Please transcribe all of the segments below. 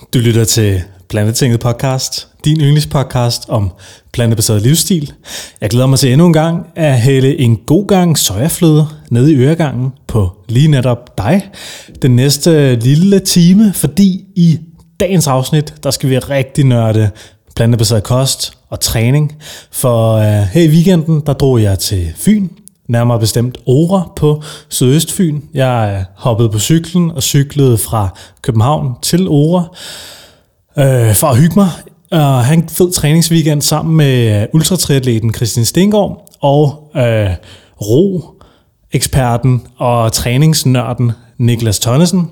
Du lytter til Plantetinget podcast, din yndlingspodcast om plantebaseret livsstil. Jeg glæder mig til endnu en gang at hælde en god gang sojafløde ned i øregangen på lige netop dig den næste lille time, fordi i dagens afsnit, der skal vi rigtig nørde plantebaseret kost og træning. For uh, her i weekenden, der drog jeg til Fyn, nærmere bestemt Ora på Sydøstfyn. Jeg øh, hoppede på cyklen og cyklede fra København til Ora øh, for at hygge mig og have en fed træningsweekend sammen med øh, ultratriatleten Christian Stengård og øh, ro-eksperten og træningsnørden Niklas Tonnesen.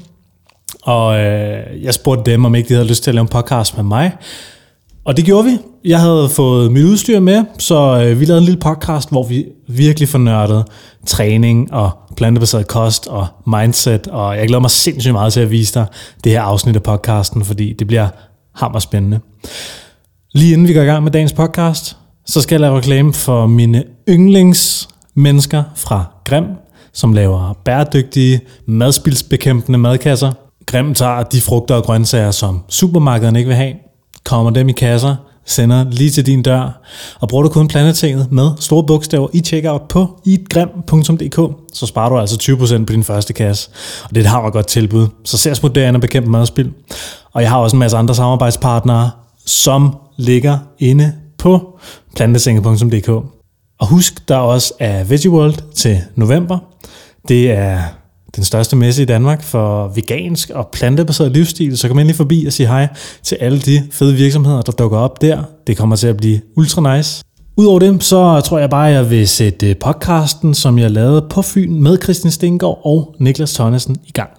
Og øh, jeg spurgte dem, om ikke de havde lyst til at lave en podcast med mig. Og det gjorde vi. Jeg havde fået mit udstyr med, så øh, vi lavede en lille podcast, hvor vi virkelig fornørdede træning og plantebaseret kost og mindset. Og jeg glæder mig sindssygt meget til at vise dig det her afsnit af podcasten, fordi det bliver hammer spændende. Lige inden vi går i gang med dagens podcast, så skal jeg lave reklame for mine yndlingsmennesker fra Grim, som laver bæredygtige, madspildsbekæmpende madkasser. Grim tager de frugter og grøntsager, som supermarkederne ikke vil have, kommer dem i kasser, sender lige til din dør, og bruger du kun planetinget med store bogstaver i checkout på itgrim.dk, så sparer du altså 20% på din første kasse. Og det er et hammer godt tilbud. Så ser smut og bekæmpe madspil. Og jeg har også en masse andre samarbejdspartnere, som ligger inde på planetinget.dk. Og husk, der også er Veggie World til november. Det er den største messe i Danmark for vegansk og plantebaseret livsstil, så kom endelig forbi og sig hej til alle de fede virksomheder, der dukker op der. Det kommer til at blive ultra nice. Udover det, så tror jeg bare, at jeg vil sætte øh, podcasten, som jeg lavede på Fyn med Christian Stengård og Niklas Tonnesen i gang.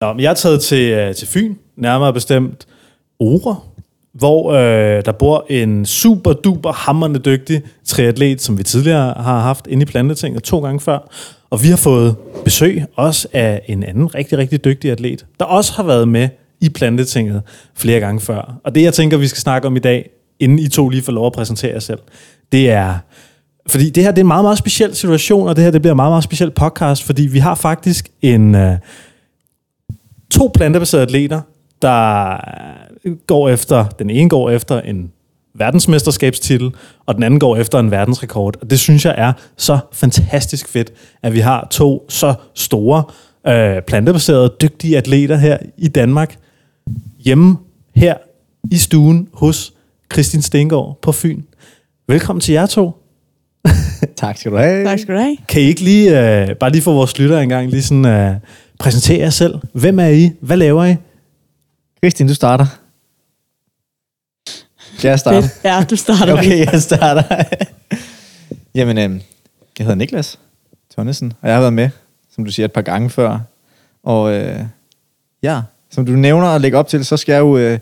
Nå, men jeg er taget til, øh, til Fyn, nærmere bestemt Ore, hvor øh, der bor en super duper hammerende dygtig triatlet, som vi tidligere har haft inde i Plantetinget to gange før. Og vi har fået besøg også af en anden rigtig, rigtig dygtig atlet, der også har været med i Plantetinget flere gange før. Og det, jeg tænker, vi skal snakke om i dag, inden I to lige får lov at præsentere jer selv, det er... Fordi det her det er en meget, meget speciel situation, og det her det bliver en meget, meget speciel podcast, fordi vi har faktisk en... Øh, to plantebaserede atleter, der går efter, den ene går efter en verdensmesterskabstitel, og den anden går efter en verdensrekord. Og det synes jeg er så fantastisk fedt, at vi har to så store øh, plantebaserede, dygtige atleter her i Danmark, hjemme her i stuen hos Kristin Stengård på Fyn. Velkommen til jer to. tak skal du have. Tak skal du have. Kan I ikke lige, øh, bare lige for vores lytter engang, lige sådan, øh, præsentere jer selv? Hvem er I? Hvad laver I? Kristin, du starter. Skal jeg starte? Ja, du starter. okay, jeg starter. Jamen, øh, jeg hedder Niklas Tonnesen, og jeg har været med, som du siger, et par gange før. Og øh, ja, som du nævner og lægger op til, så skal jeg jo øh,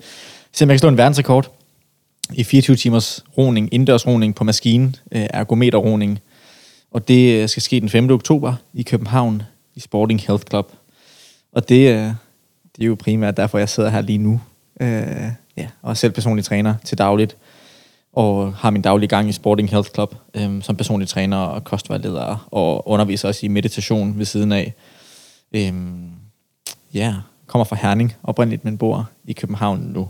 se, om jeg kan slå en verdensrekord i 24 timers roning, indendørs roning på maskinen, øh, ergometerroning. Og det øh, skal ske den 5. oktober i København i Sporting Health Club. Og det, øh, det er jo primært derfor, jeg sidder her lige nu. Øh, ja, og er selv personlig træner til dagligt, og har min daglige gang i Sporting Health Club øh, som personlig træner og kostvejleder, og underviser også i meditation ved siden af. Øh, ja, kommer fra Herning oprindeligt, men bor i København nu.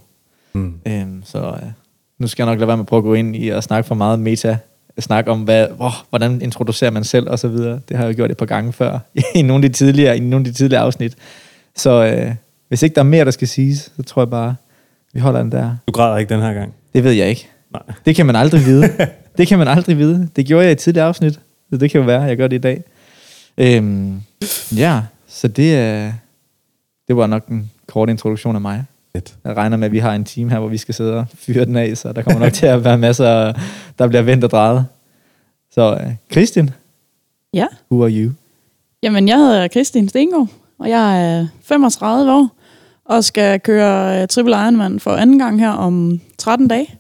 Mm. Øh, så øh, nu skal jeg nok lade være med at prøve at gå ind i og snakke for meget meta snak om, hvad, oh, hvordan introducerer man selv og så videre. Det har jeg jo gjort et par gange før, i nogle af de tidligere, i nogle af de tidligere afsnit. Så øh, hvis ikke der er mere, der skal siges, så tror jeg bare, vi holder den der. Du græder ikke den her gang? Det ved jeg ikke. Nej. Det kan man aldrig vide. det kan man aldrig vide. Det gjorde jeg i et tidligere afsnit, så det kan jo være, jeg gør det i dag. Øhm, ja, så det, øh, det var nok en kort introduktion af mig. Jeg regner med, at vi har en team her, hvor vi skal sidde og fyre den af, så der kommer nok til at være masser, der bliver vendt og drejet. Så uh, Christian, ja. who are you? Jamen, jeg hedder Christian Stengård, og jeg er 35 år, og skal køre uh, Triple Ironman for anden gang her om 13 dage,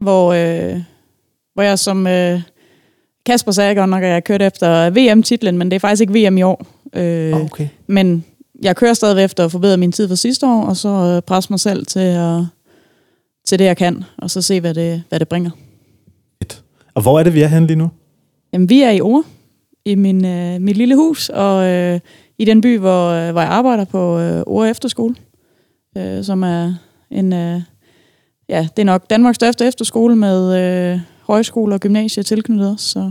hvor, uh, hvor jeg som uh, Kasper sagde godt nok, at jeg kørte efter VM-titlen, men det er faktisk ikke VM i år. Uh, okay. Men jeg kører stadig efter at forbedre min tid fra sidste år, og så øh, presse mig selv til, at, til det, jeg kan, og så se, hvad det, hvad det bringer. Og hvor er det, vi er henne lige nu? Jamen, vi er i Ore, i min, øh, mit lille hus, og øh, i den by, hvor, øh, hvor jeg arbejder på øh, Ore Efterskole. øh, som er en, øh, ja, det er nok Danmarks største efterskole med øh, højskole og gymnasie tilknyttet os, så,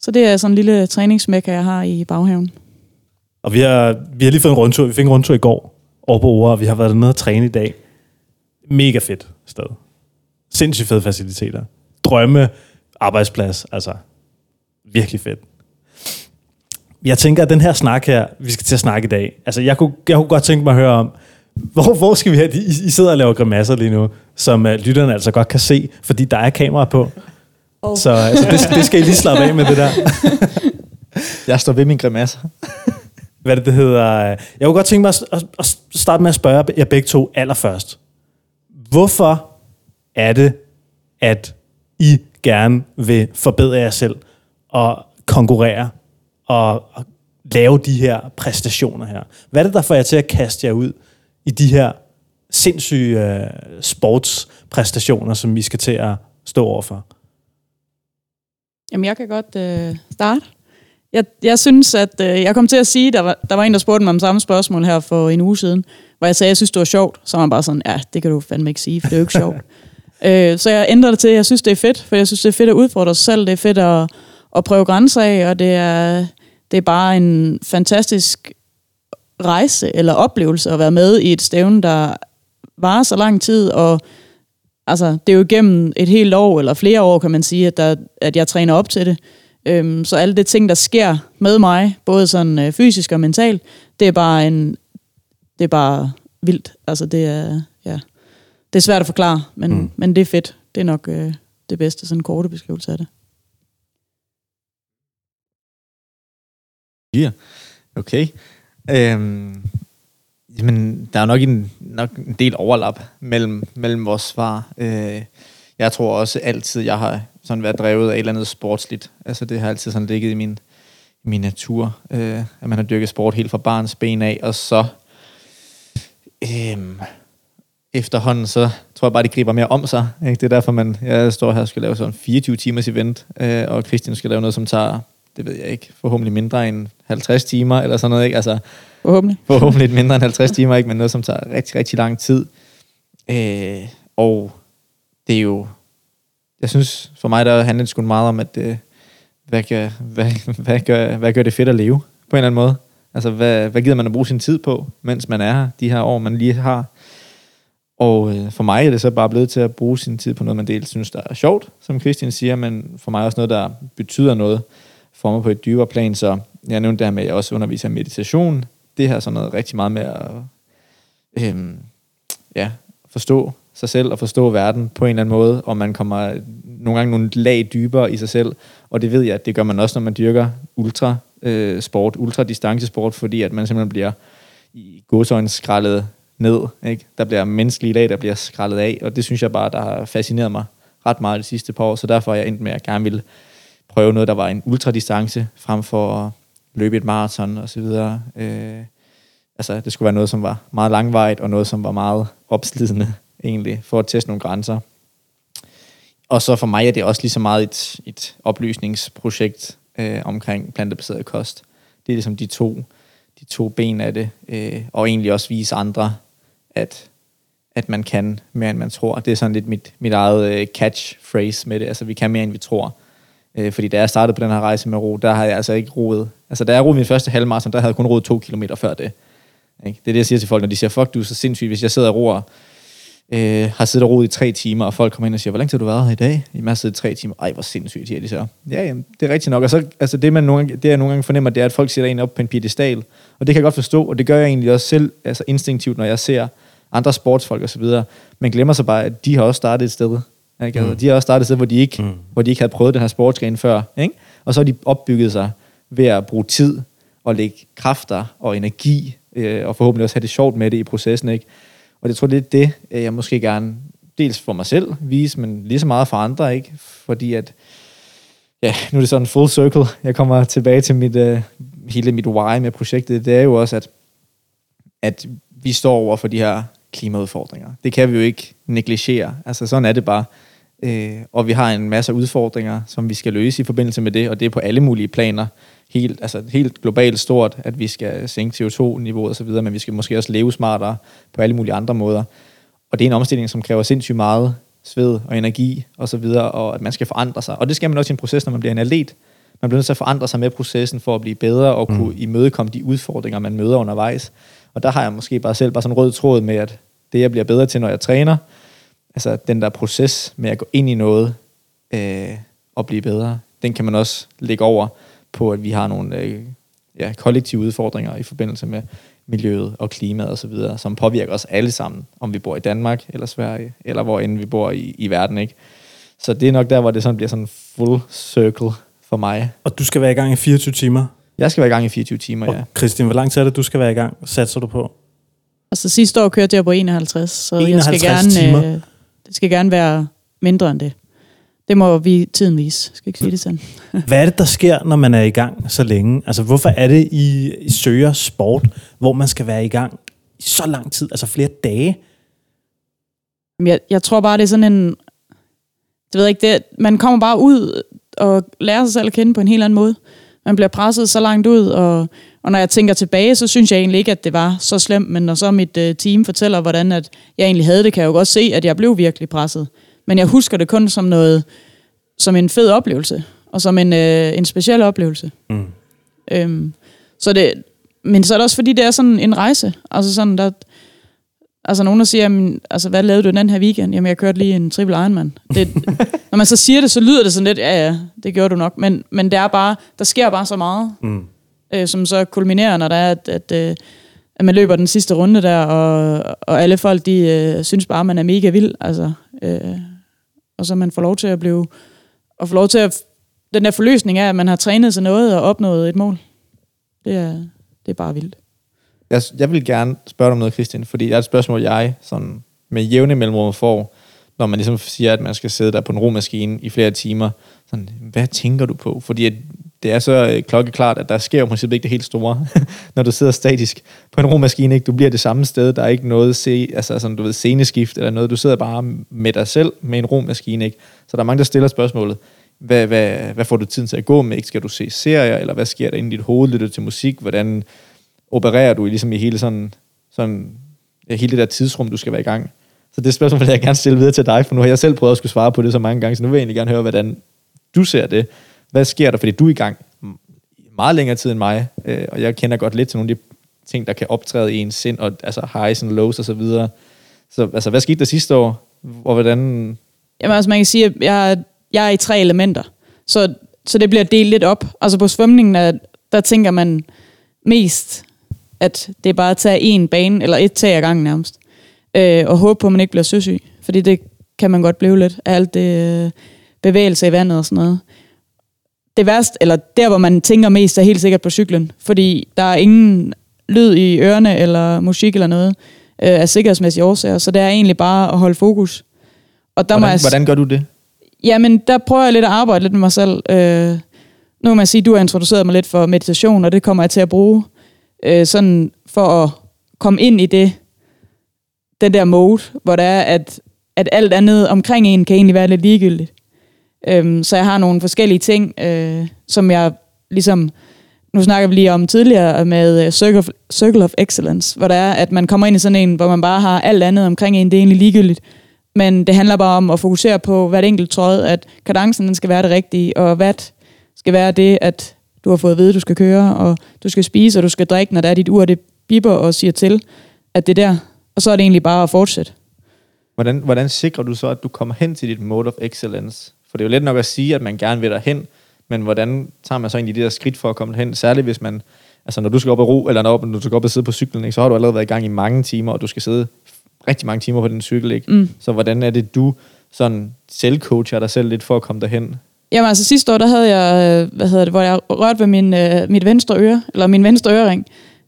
så det er sådan en lille træningsmækker, jeg har i baghaven. Og vi har, vi har lige fået en rundtur. Vi fik en rundtur i går over på Ore, og vi har været dernede og træne i dag. Mega fedt sted. Sindssygt fede faciliteter. Drømme, arbejdsplads, altså virkelig fedt. Jeg tænker, at den her snak her, vi skal til at snakke i dag, altså jeg kunne, jeg kunne godt tænke mig at høre om, hvor, hvor skal vi have, I, I sidder og laver grimasser lige nu, som uh, lytterne altså godt kan se, fordi der er kamera på. Oh. Så altså, det, det skal I lige slappe af med det der. Jeg står ved min grimasse. Hvad det, det hedder. Jeg kunne godt tænke mig at, at, at starte med at spørge jer begge to allerførst. Hvorfor er det, at I gerne vil forbedre jer selv og konkurrere og lave de her præstationer her? Hvad er det, der får jer til at kaste jer ud i de her sindssyge uh, sportspræstationer, som vi skal til at stå overfor? Jamen, jeg kan godt øh, starte. Jeg, jeg synes, at øh, jeg kom til at sige, der var, der var en, der spurgte mig om samme spørgsmål her for en uge siden, hvor jeg sagde, at jeg synes, det var sjovt. Så var man bare sådan, ja, det kan du fandme ikke sige, for det er jo ikke sjovt. øh, så jeg ændrede det til, at jeg synes, det er fedt, for jeg synes, det er fedt at udfordre sig selv. Det er fedt at, at prøve grænser af, og det er, det er bare en fantastisk rejse eller oplevelse at være med i et stævne, der varer så lang tid, og altså, det er jo igennem et helt år, eller flere år, kan man sige, at, der, at jeg træner op til det. Øhm, så alle det ting, der sker med mig, både sådan øh, fysisk og mentalt, det er bare en, det er bare vildt. Altså, det er, ja, det er svært at forklare, men, mm. men det er fedt. Det er nok øh, det bedste, sådan korte beskrivelse af det. Ja, okay. Øhm, jamen, der er nok en, nok en del overlap mellem, mellem vores svar. Øh, jeg tror også altid, jeg har sådan været drevet af et eller andet sportsligt. Altså det har altid sådan ligget i min, i min natur, øh, at man har dyrket sport helt fra barns ben af, og så øh, efterhånden, så tror jeg bare, det griber mere om sig. Ikke? Det er derfor, man, jeg står her og skal lave sådan 24 timers event, øh, og Christian skal lave noget, som tager, det ved jeg ikke, forhåbentlig mindre end 50 timer, eller sådan noget, ikke? Altså, Forhåbentlig. forhåbentlig mindre end 50 timer, ikke? men noget, som tager rigtig, rigtig lang tid. Øh, og det er jo, jeg synes, for mig, der handler det sgu meget om, at øh, hvad, gør, hvad, hvad, gør, hvad gør det fedt at leve, på en eller anden måde. Altså, hvad, hvad gider man at bruge sin tid på, mens man er her, de her år, man lige har. Og øh, for mig er det så bare blevet til at bruge sin tid på noget, man dels synes, der er sjovt, som Christian siger, men for mig også noget, der betyder noget for mig på et dybere plan. Så jeg nævnte det her med, at jeg også underviser i meditation. Det her sådan noget rigtig meget med at øhm, ja, forstå sig selv og forstå verden på en eller anden måde, og man kommer nogle gange nogle lag dybere i sig selv, og det ved jeg, at det gør man også, når man dyrker ultra øh, sport, ultra distancesport, fordi at man simpelthen bliver i godsøjne skrællet ned. Ikke? Der bliver menneskelige lag, der bliver skrællet af, og det synes jeg bare, der har fascineret mig ret meget de sidste par år, så derfor er jeg endt med, at jeg gerne ville prøve noget, der var en ultradistance, frem for at løbe et maraton og så videre. Øh, altså, det skulle være noget, som var meget langvejt, og noget, som var meget opslidende, egentlig, for at teste nogle grænser. Og så for mig er det også lige så meget et, et oplysningsprojekt øh, omkring plantebaseret kost. Det er ligesom de to, de to ben af det, øh, og egentlig også vise andre, at, at man kan mere, end man tror. Det er sådan lidt mit, mit eget øh, catchphrase med det. Altså, vi kan mere, end vi tror. Øh, fordi da jeg startede på den her rejse med ro, der har jeg altså ikke roet. Altså, da jeg roede min første halvmarathon, der havde jeg kun roet to kilometer før det. Ikke? Det er det, jeg siger til folk, når de siger, fuck, du er så sindssygt, hvis jeg sidder og roer øh, har siddet og roet i tre timer, og folk kommer ind og siger, hvor længe har du været her i dag? I har siddet i tre timer. Ej, hvor sindssygt, siger de så. Ja, jamen, det er rigtigt nok. Og så, altså, det, man nogle gange, det, jeg nogle gange fornemmer, det er, at folk sætter en op på en piedestal. Og det kan jeg godt forstå, og det gør jeg egentlig også selv, altså instinktivt, når jeg ser andre sportsfolk og så videre. Men glemmer sig bare, at de har også startet et sted. Ikke? Altså, De har også startet et sted, hvor de ikke, mm. hvor de ikke havde prøvet den her sportsgren før. Ikke? Og så har de opbygget sig ved at bruge tid og lægge kræfter og energi, øh, og forhåbentlig også have det sjovt med det i processen. Ikke? Og det tror jeg, det er det, jeg måske gerne, dels for mig selv vise, men lige så meget for andre, ikke? Fordi at, ja, nu er det sådan full circle. Jeg kommer tilbage til mit, uh, hele mit why med projektet. Det er jo også, at, at vi står over for de her klimaudfordringer. Det kan vi jo ikke negligere. Altså sådan er det bare. Øh, og vi har en masse udfordringer, som vi skal løse i forbindelse med det, og det er på alle mulige planer. helt, altså helt globalt stort, at vi skal sænke CO2-niveauet osv., men vi skal måske også leve smartere på alle mulige andre måder. Og det er en omstilling, som kræver sindssygt meget sved og energi og så videre, og at man skal forandre sig. Og det skal man også i en proces, når man bliver en atlet. Man bliver nødt til at forandre sig med processen for at blive bedre og kunne mm. imødekomme de udfordringer, man møder undervejs. Og der har jeg måske bare selv bare sådan en rød tråd med, at det, jeg bliver bedre til, når jeg træner, altså den der proces med at gå ind i noget øh, og blive bedre, den kan man også lægge over på, at vi har nogle øh, ja, kollektive udfordringer i forbindelse med miljøet og klimaet osv., som påvirker os alle sammen, om vi bor i Danmark eller Sverige, eller hvor end vi bor i, i verden. Ikke? Så det er nok der, hvor det sådan bliver sådan full circle for mig. Og du skal være i gang i 24 timer? Jeg skal være i gang i 24 timer, og ja. Christian, hvor lang tid er det, du skal være i gang? Satser du på? Altså sidste år kørte jeg på 51, så 51 jeg skal gerne, timer. øh, det skal gerne være mindre end det. Det må vi tiden vise. Skal ikke sige det sådan. Hvad er det, der sker, når man er i gang så længe? Altså, hvorfor er det, I, I søger sport, hvor man skal være i gang i så lang tid, altså flere dage? Jeg, jeg tror bare, det er sådan en... Det ved jeg ikke, det, man kommer bare ud og lærer sig selv at kende på en helt anden måde. Man bliver presset så langt ud, og, og når jeg tænker tilbage, så synes jeg egentlig ikke, at det var så slemt, men når så mit øh, team fortæller, hvordan at jeg egentlig havde det, kan jeg jo godt se, at jeg blev virkelig presset. Men jeg husker det kun som noget, som en fed oplevelse, og som en, øh, en speciel oplevelse. Mm. Øhm, så det, men så er det også fordi, det er sådan en rejse. Altså sådan, der, altså nogen, der siger, jamen, altså, hvad lavede du den her weekend? Jamen, jeg kørte lige en triple Ironman. Det, når man så siger det, så lyder det sådan lidt, ja, ja, det gjorde du nok. Men, men det er bare, der sker bare så meget, Mm øh, som så kulminerer, når der er, at, at, øh, at man løber den sidste runde der, og, og alle folk, de øh, synes bare, man er mega vild. Altså, øh, og så man får lov til at blive, og får lov til at, den der forløsning af, at man har trænet sig noget og opnået et mål. Det er, det er bare vildt. Jeg, jeg vil gerne spørge dig om noget, Christian, fordi det er et spørgsmål, jeg sådan med jævne mellemrum får, når man ligesom siger, at man skal sidde der på en romaskine i flere timer. Sådan, hvad tænker du på? Fordi at det er så øh, klokkeklart, at der sker jo princippet ikke det helt store, når du sidder statisk på en romaskine. Ikke? Du bliver det samme sted, der er ikke noget se, altså sådan, du ved, sceneskift eller noget. Du sidder bare med dig selv med en romaskine. Ikke? Så der er mange, der stiller spørgsmålet, hvad, hvad, hvad får du tiden til at gå med? Ikke? Skal du se serier, eller hvad sker der inde i dit hoved? Lytter du til musik? Hvordan opererer du i, ligesom i hele sådan, sådan ja, hele det der tidsrum, du skal være i gang? Så det spørgsmål vil jeg gerne stille videre til dig, for nu har jeg selv prøvet at skulle svare på det så mange gange, så nu vil jeg egentlig gerne høre, hvordan du ser det. Hvad sker der? Fordi du er i gang meget længere tid end mig, øh, og jeg kender godt lidt til nogle af de ting, der kan optræde i ens sind, og altså highs and lows og så videre. Så altså, hvad skete der sidste år? Og hvordan... Jamen altså man kan sige, at jeg, jeg er i tre elementer. Så, så det bliver delt lidt op. Altså på svømningen, der, der tænker man mest, at det er bare at tage en bane, eller et tag ad gangen nærmest. Øh, og håbe på, at man ikke bliver søsyg. Fordi det kan man godt blive lidt af alt det øh, bevægelse i vandet og sådan noget. Det værste, eller der hvor man tænker mest, er helt sikkert på cyklen. Fordi der er ingen lyd i ørerne, eller musik eller noget, øh, af sikkerhedsmæssige årsager. Så det er egentlig bare at holde fokus. Og der må Hvordan, jeg, hvordan gør du det? Jamen, der prøver jeg lidt at arbejde lidt med mig selv. Øh, nu kan man sige, at du har introduceret mig lidt for meditation, og det kommer jeg til at bruge øh, sådan for at komme ind i det, den der mode, hvor det er, at, at alt andet omkring en kan egentlig være lidt ligegyldigt. Øhm, så jeg har nogle forskellige ting, øh, som jeg ligesom, nu snakker vi lige om tidligere med øh, Circle of, Circle of Excellence, hvor det er, at man kommer ind i sådan en, hvor man bare har alt andet omkring en, det er egentlig ligegyldigt. Men det handler bare om at fokusere på hvert enkelt tråd, at kadencen den skal være det rigtige, og hvad skal være det, at du har fået at vide, at du skal køre, og du skal spise, og du skal drikke, når der er dit ur, det bipper og siger til, at det er der. Og så er det egentlig bare at fortsætte. Hvordan, hvordan sikrer du så, at du kommer hen til dit mode of excellence? For det er jo let nok at sige, at man gerne vil derhen, men hvordan tager man så egentlig de der skridt for at komme hen? Særligt hvis man, altså når du skal op og ro, eller når du skal op og sidde på cyklen, ikke, så har du allerede været i gang i mange timer, og du skal sidde rigtig mange timer på den cykel, ikke? Mm. Så hvordan er det, du sådan selvcoacher dig selv lidt for at komme derhen? Jamen altså sidste år, der havde jeg, hvad hedder det, hvor jeg rørte ved min, øh, mit venstre øre, eller min venstre ørering.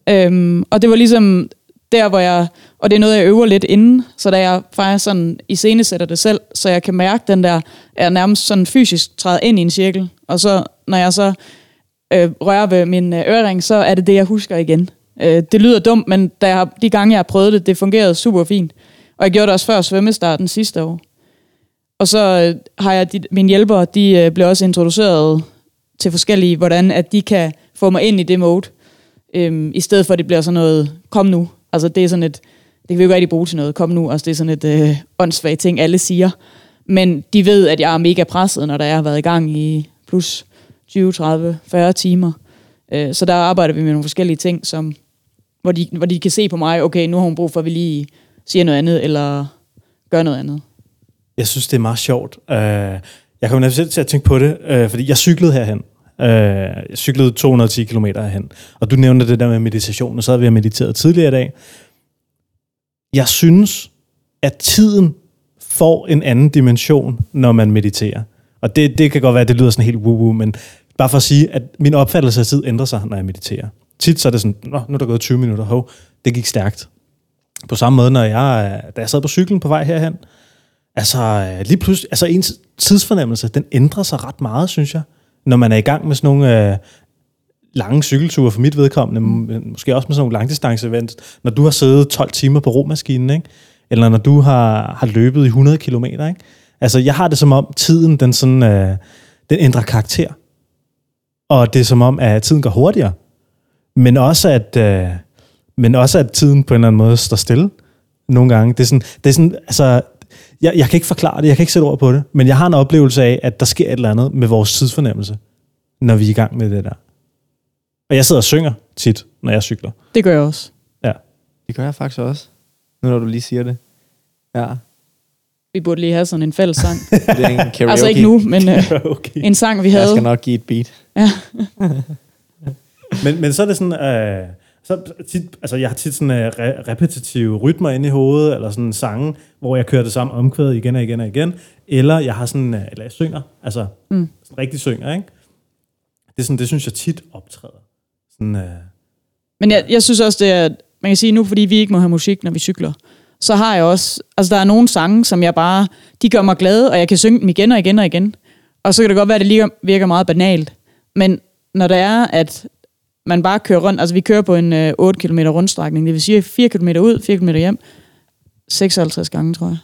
Øhm, og det var ligesom der, hvor jeg, og det er noget, jeg øver lidt inden, så da jeg faktisk sådan iscenesætter det selv, så jeg kan mærke den der, jeg nærmest sådan fysisk træder ind i en cirkel. Og så, når jeg så øh, rører ved min øh, ørering, så er det det, jeg husker igen. Øh, det lyder dumt, men da jeg, har- de gange, jeg har prøvet det, det fungerede super fint. Og jeg gjorde det også før svømmestarten sidste år. Og så øh, har jeg de, mine hjælpere, de øh, blev også introduceret til forskellige, hvordan at de kan få mig ind i det mode, øhm, i stedet for at det bliver sådan noget, kom nu. Altså det er sådan et, det kan vi jo ikke rigtig bruge til noget, kom nu. Altså det er sådan et øh, åndssvagt ting, alle siger. Men de ved, at jeg er mega presset, når der har været i gang i plus 20, 30, 40 timer. Øh, så der arbejder vi med nogle forskellige ting, som, hvor, de, hvor de kan se på mig, okay, nu har hun brug for, at vi lige siger noget andet, eller gør noget andet. Jeg synes, det er meget sjovt. Uh, jeg kommer selv til at tænke på det, uh, fordi jeg cyklede herhen. Øh, cyklede 210 km hen. Og du nævnte det der med meditation, og så havde vi mediteret tidligere i dag. Jeg synes, at tiden får en anden dimension, når man mediterer. Og det, det kan godt være, at det lyder sådan helt woo-woo, men bare for at sige, at min opfattelse af tid ændrer sig, når jeg mediterer. Tit så er det sådan, Nå, nu er der gået 20 minutter, hov, det gik stærkt. På samme måde, når jeg, da jeg sad på cyklen på vej herhen, altså øh, lige pludselig, altså ens tidsfornemmelse, den ændrer sig ret meget, synes jeg, når man er i gang med sådan nogle øh, lange cykelture for mit vedkommende, måske også med sådan nogle langdistance når du har siddet 12 timer på romaskinen, ikke? eller når du har, har løbet i 100 km. Ikke? Altså, jeg har det som om, tiden den, sådan, øh, den ændrer karakter. Og det er som om, at tiden går hurtigere. Men også, at, øh, men også, at tiden på en eller anden måde står stille nogle gange. Det er sådan, det er sådan altså, jeg, jeg kan ikke forklare det, jeg kan ikke sætte ord på det, men jeg har en oplevelse af, at der sker et eller andet med vores tidsfornemmelse, når vi er i gang med det der. Og jeg sidder og synger tit, når jeg cykler. Det gør jeg også. Ja. Det gør jeg faktisk også, nu når du lige siger det. Ja. Vi burde lige have sådan en fælles sang. Det er en karaoke. altså ikke nu, men øh, en sang, vi Jeg havde. skal nok give et beat. Ja. Men, men så er det sådan, øh, så tit, altså jeg har tit sådan øh, re- repetitive rytmer inde i hovedet, eller sådan sange, hvor jeg kører det samme omkvæd igen og igen og igen, eller jeg har sådan, øh, eller jeg synger, altså mm. sådan rigtig synger, ikke? Det, er sådan, det synes jeg tit optræder. Sådan, øh, Men jeg, jeg synes også, det er, man kan sige nu, fordi vi ikke må have musik, når vi cykler, så har jeg også, altså der er nogle sange, som jeg bare, de gør mig glad, og jeg kan synge dem igen og igen og igen. Og så kan det godt være, at det lige virker meget banalt. Men når det er, at man bare kører rundt, altså vi kører på en øh, 8 km rundstrækning, det vil sige 4 km ud, 4 km hjem, 56 gange, tror jeg.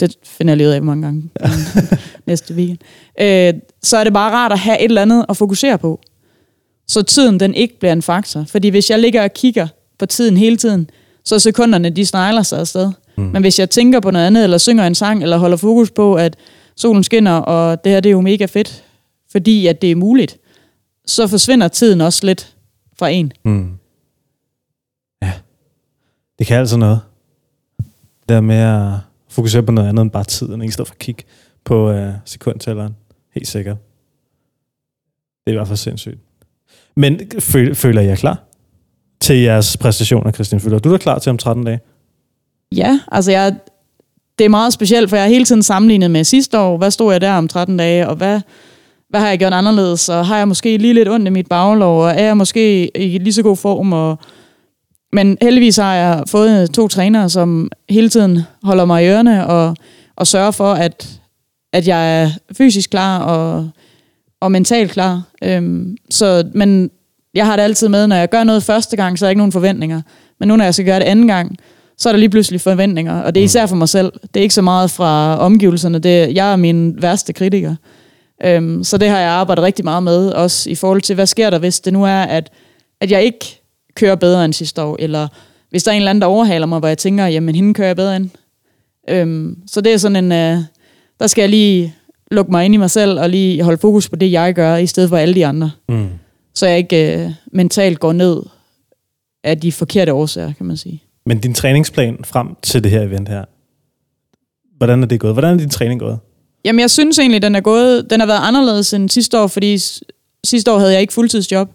Det finder jeg lige ud af, hvor mange gange ja. næste weekend. Øh, så er det bare rart at have et eller andet at fokusere på. Så tiden, den ikke bliver en faktor. Fordi hvis jeg ligger og kigger på tiden hele tiden, så sekunderne, de snegler sig afsted. Mm. Men hvis jeg tænker på noget andet, eller synger en sang, eller holder fokus på, at solen skinner, og det her, det er jo mega fedt, fordi at det er muligt, så forsvinder tiden også lidt fra en. mm. Ja, det kan altså noget. Det der med at fokusere på noget andet end bare tiden, i stedet for at kigge på øh, sekundtælleren. Helt sikkert. Det er i hvert fald sindssygt. Men føl, føler jeg klar til jeres præstationer, Christian? Føler du dig klar til om 13 dage? Ja, altså jeg, det er meget specielt, for jeg har hele tiden sammenlignet med sidste år. Hvad stod jeg der om 13 dage, og hvad, hvad har jeg gjort anderledes? Og har jeg måske lige lidt ondt i mit baglov, og er jeg måske i lige så god form? Og, men heldigvis har jeg fået to trænere, som hele tiden holder mig i ørerne og, og sørger for, at, at jeg er fysisk klar og, og mentalt klar. Øhm, så, men jeg har det altid med, når jeg gør noget første gang, så er der ikke nogen forventninger. Men nu når jeg skal gøre det anden gang, så er der lige pludselig forventninger. Og det er især for mig selv. Det er ikke så meget fra omgivelserne. Det er, jeg er min værste kritiker. Øhm, så det har jeg arbejdet rigtig meget med, også i forhold til, hvad sker der, hvis det nu er, at, at jeg ikke kører bedre end sidste år, eller hvis der er en eller anden, der overhaler mig, hvor jeg tænker, jamen hende kører jeg bedre end. Øhm, så det er sådan en, øh, der skal jeg lige lukke mig ind i mig selv, og lige holde fokus på det, jeg gør, i stedet for alle de andre. Mm. Så jeg ikke øh, mentalt går ned af de forkerte årsager, kan man sige. Men din træningsplan frem til det her event her, hvordan er det gået? Hvordan er din træning gået? Jamen, jeg synes egentlig, den er gået, den har været anderledes end sidste år, fordi sidste år havde jeg ikke fuldtidsjob.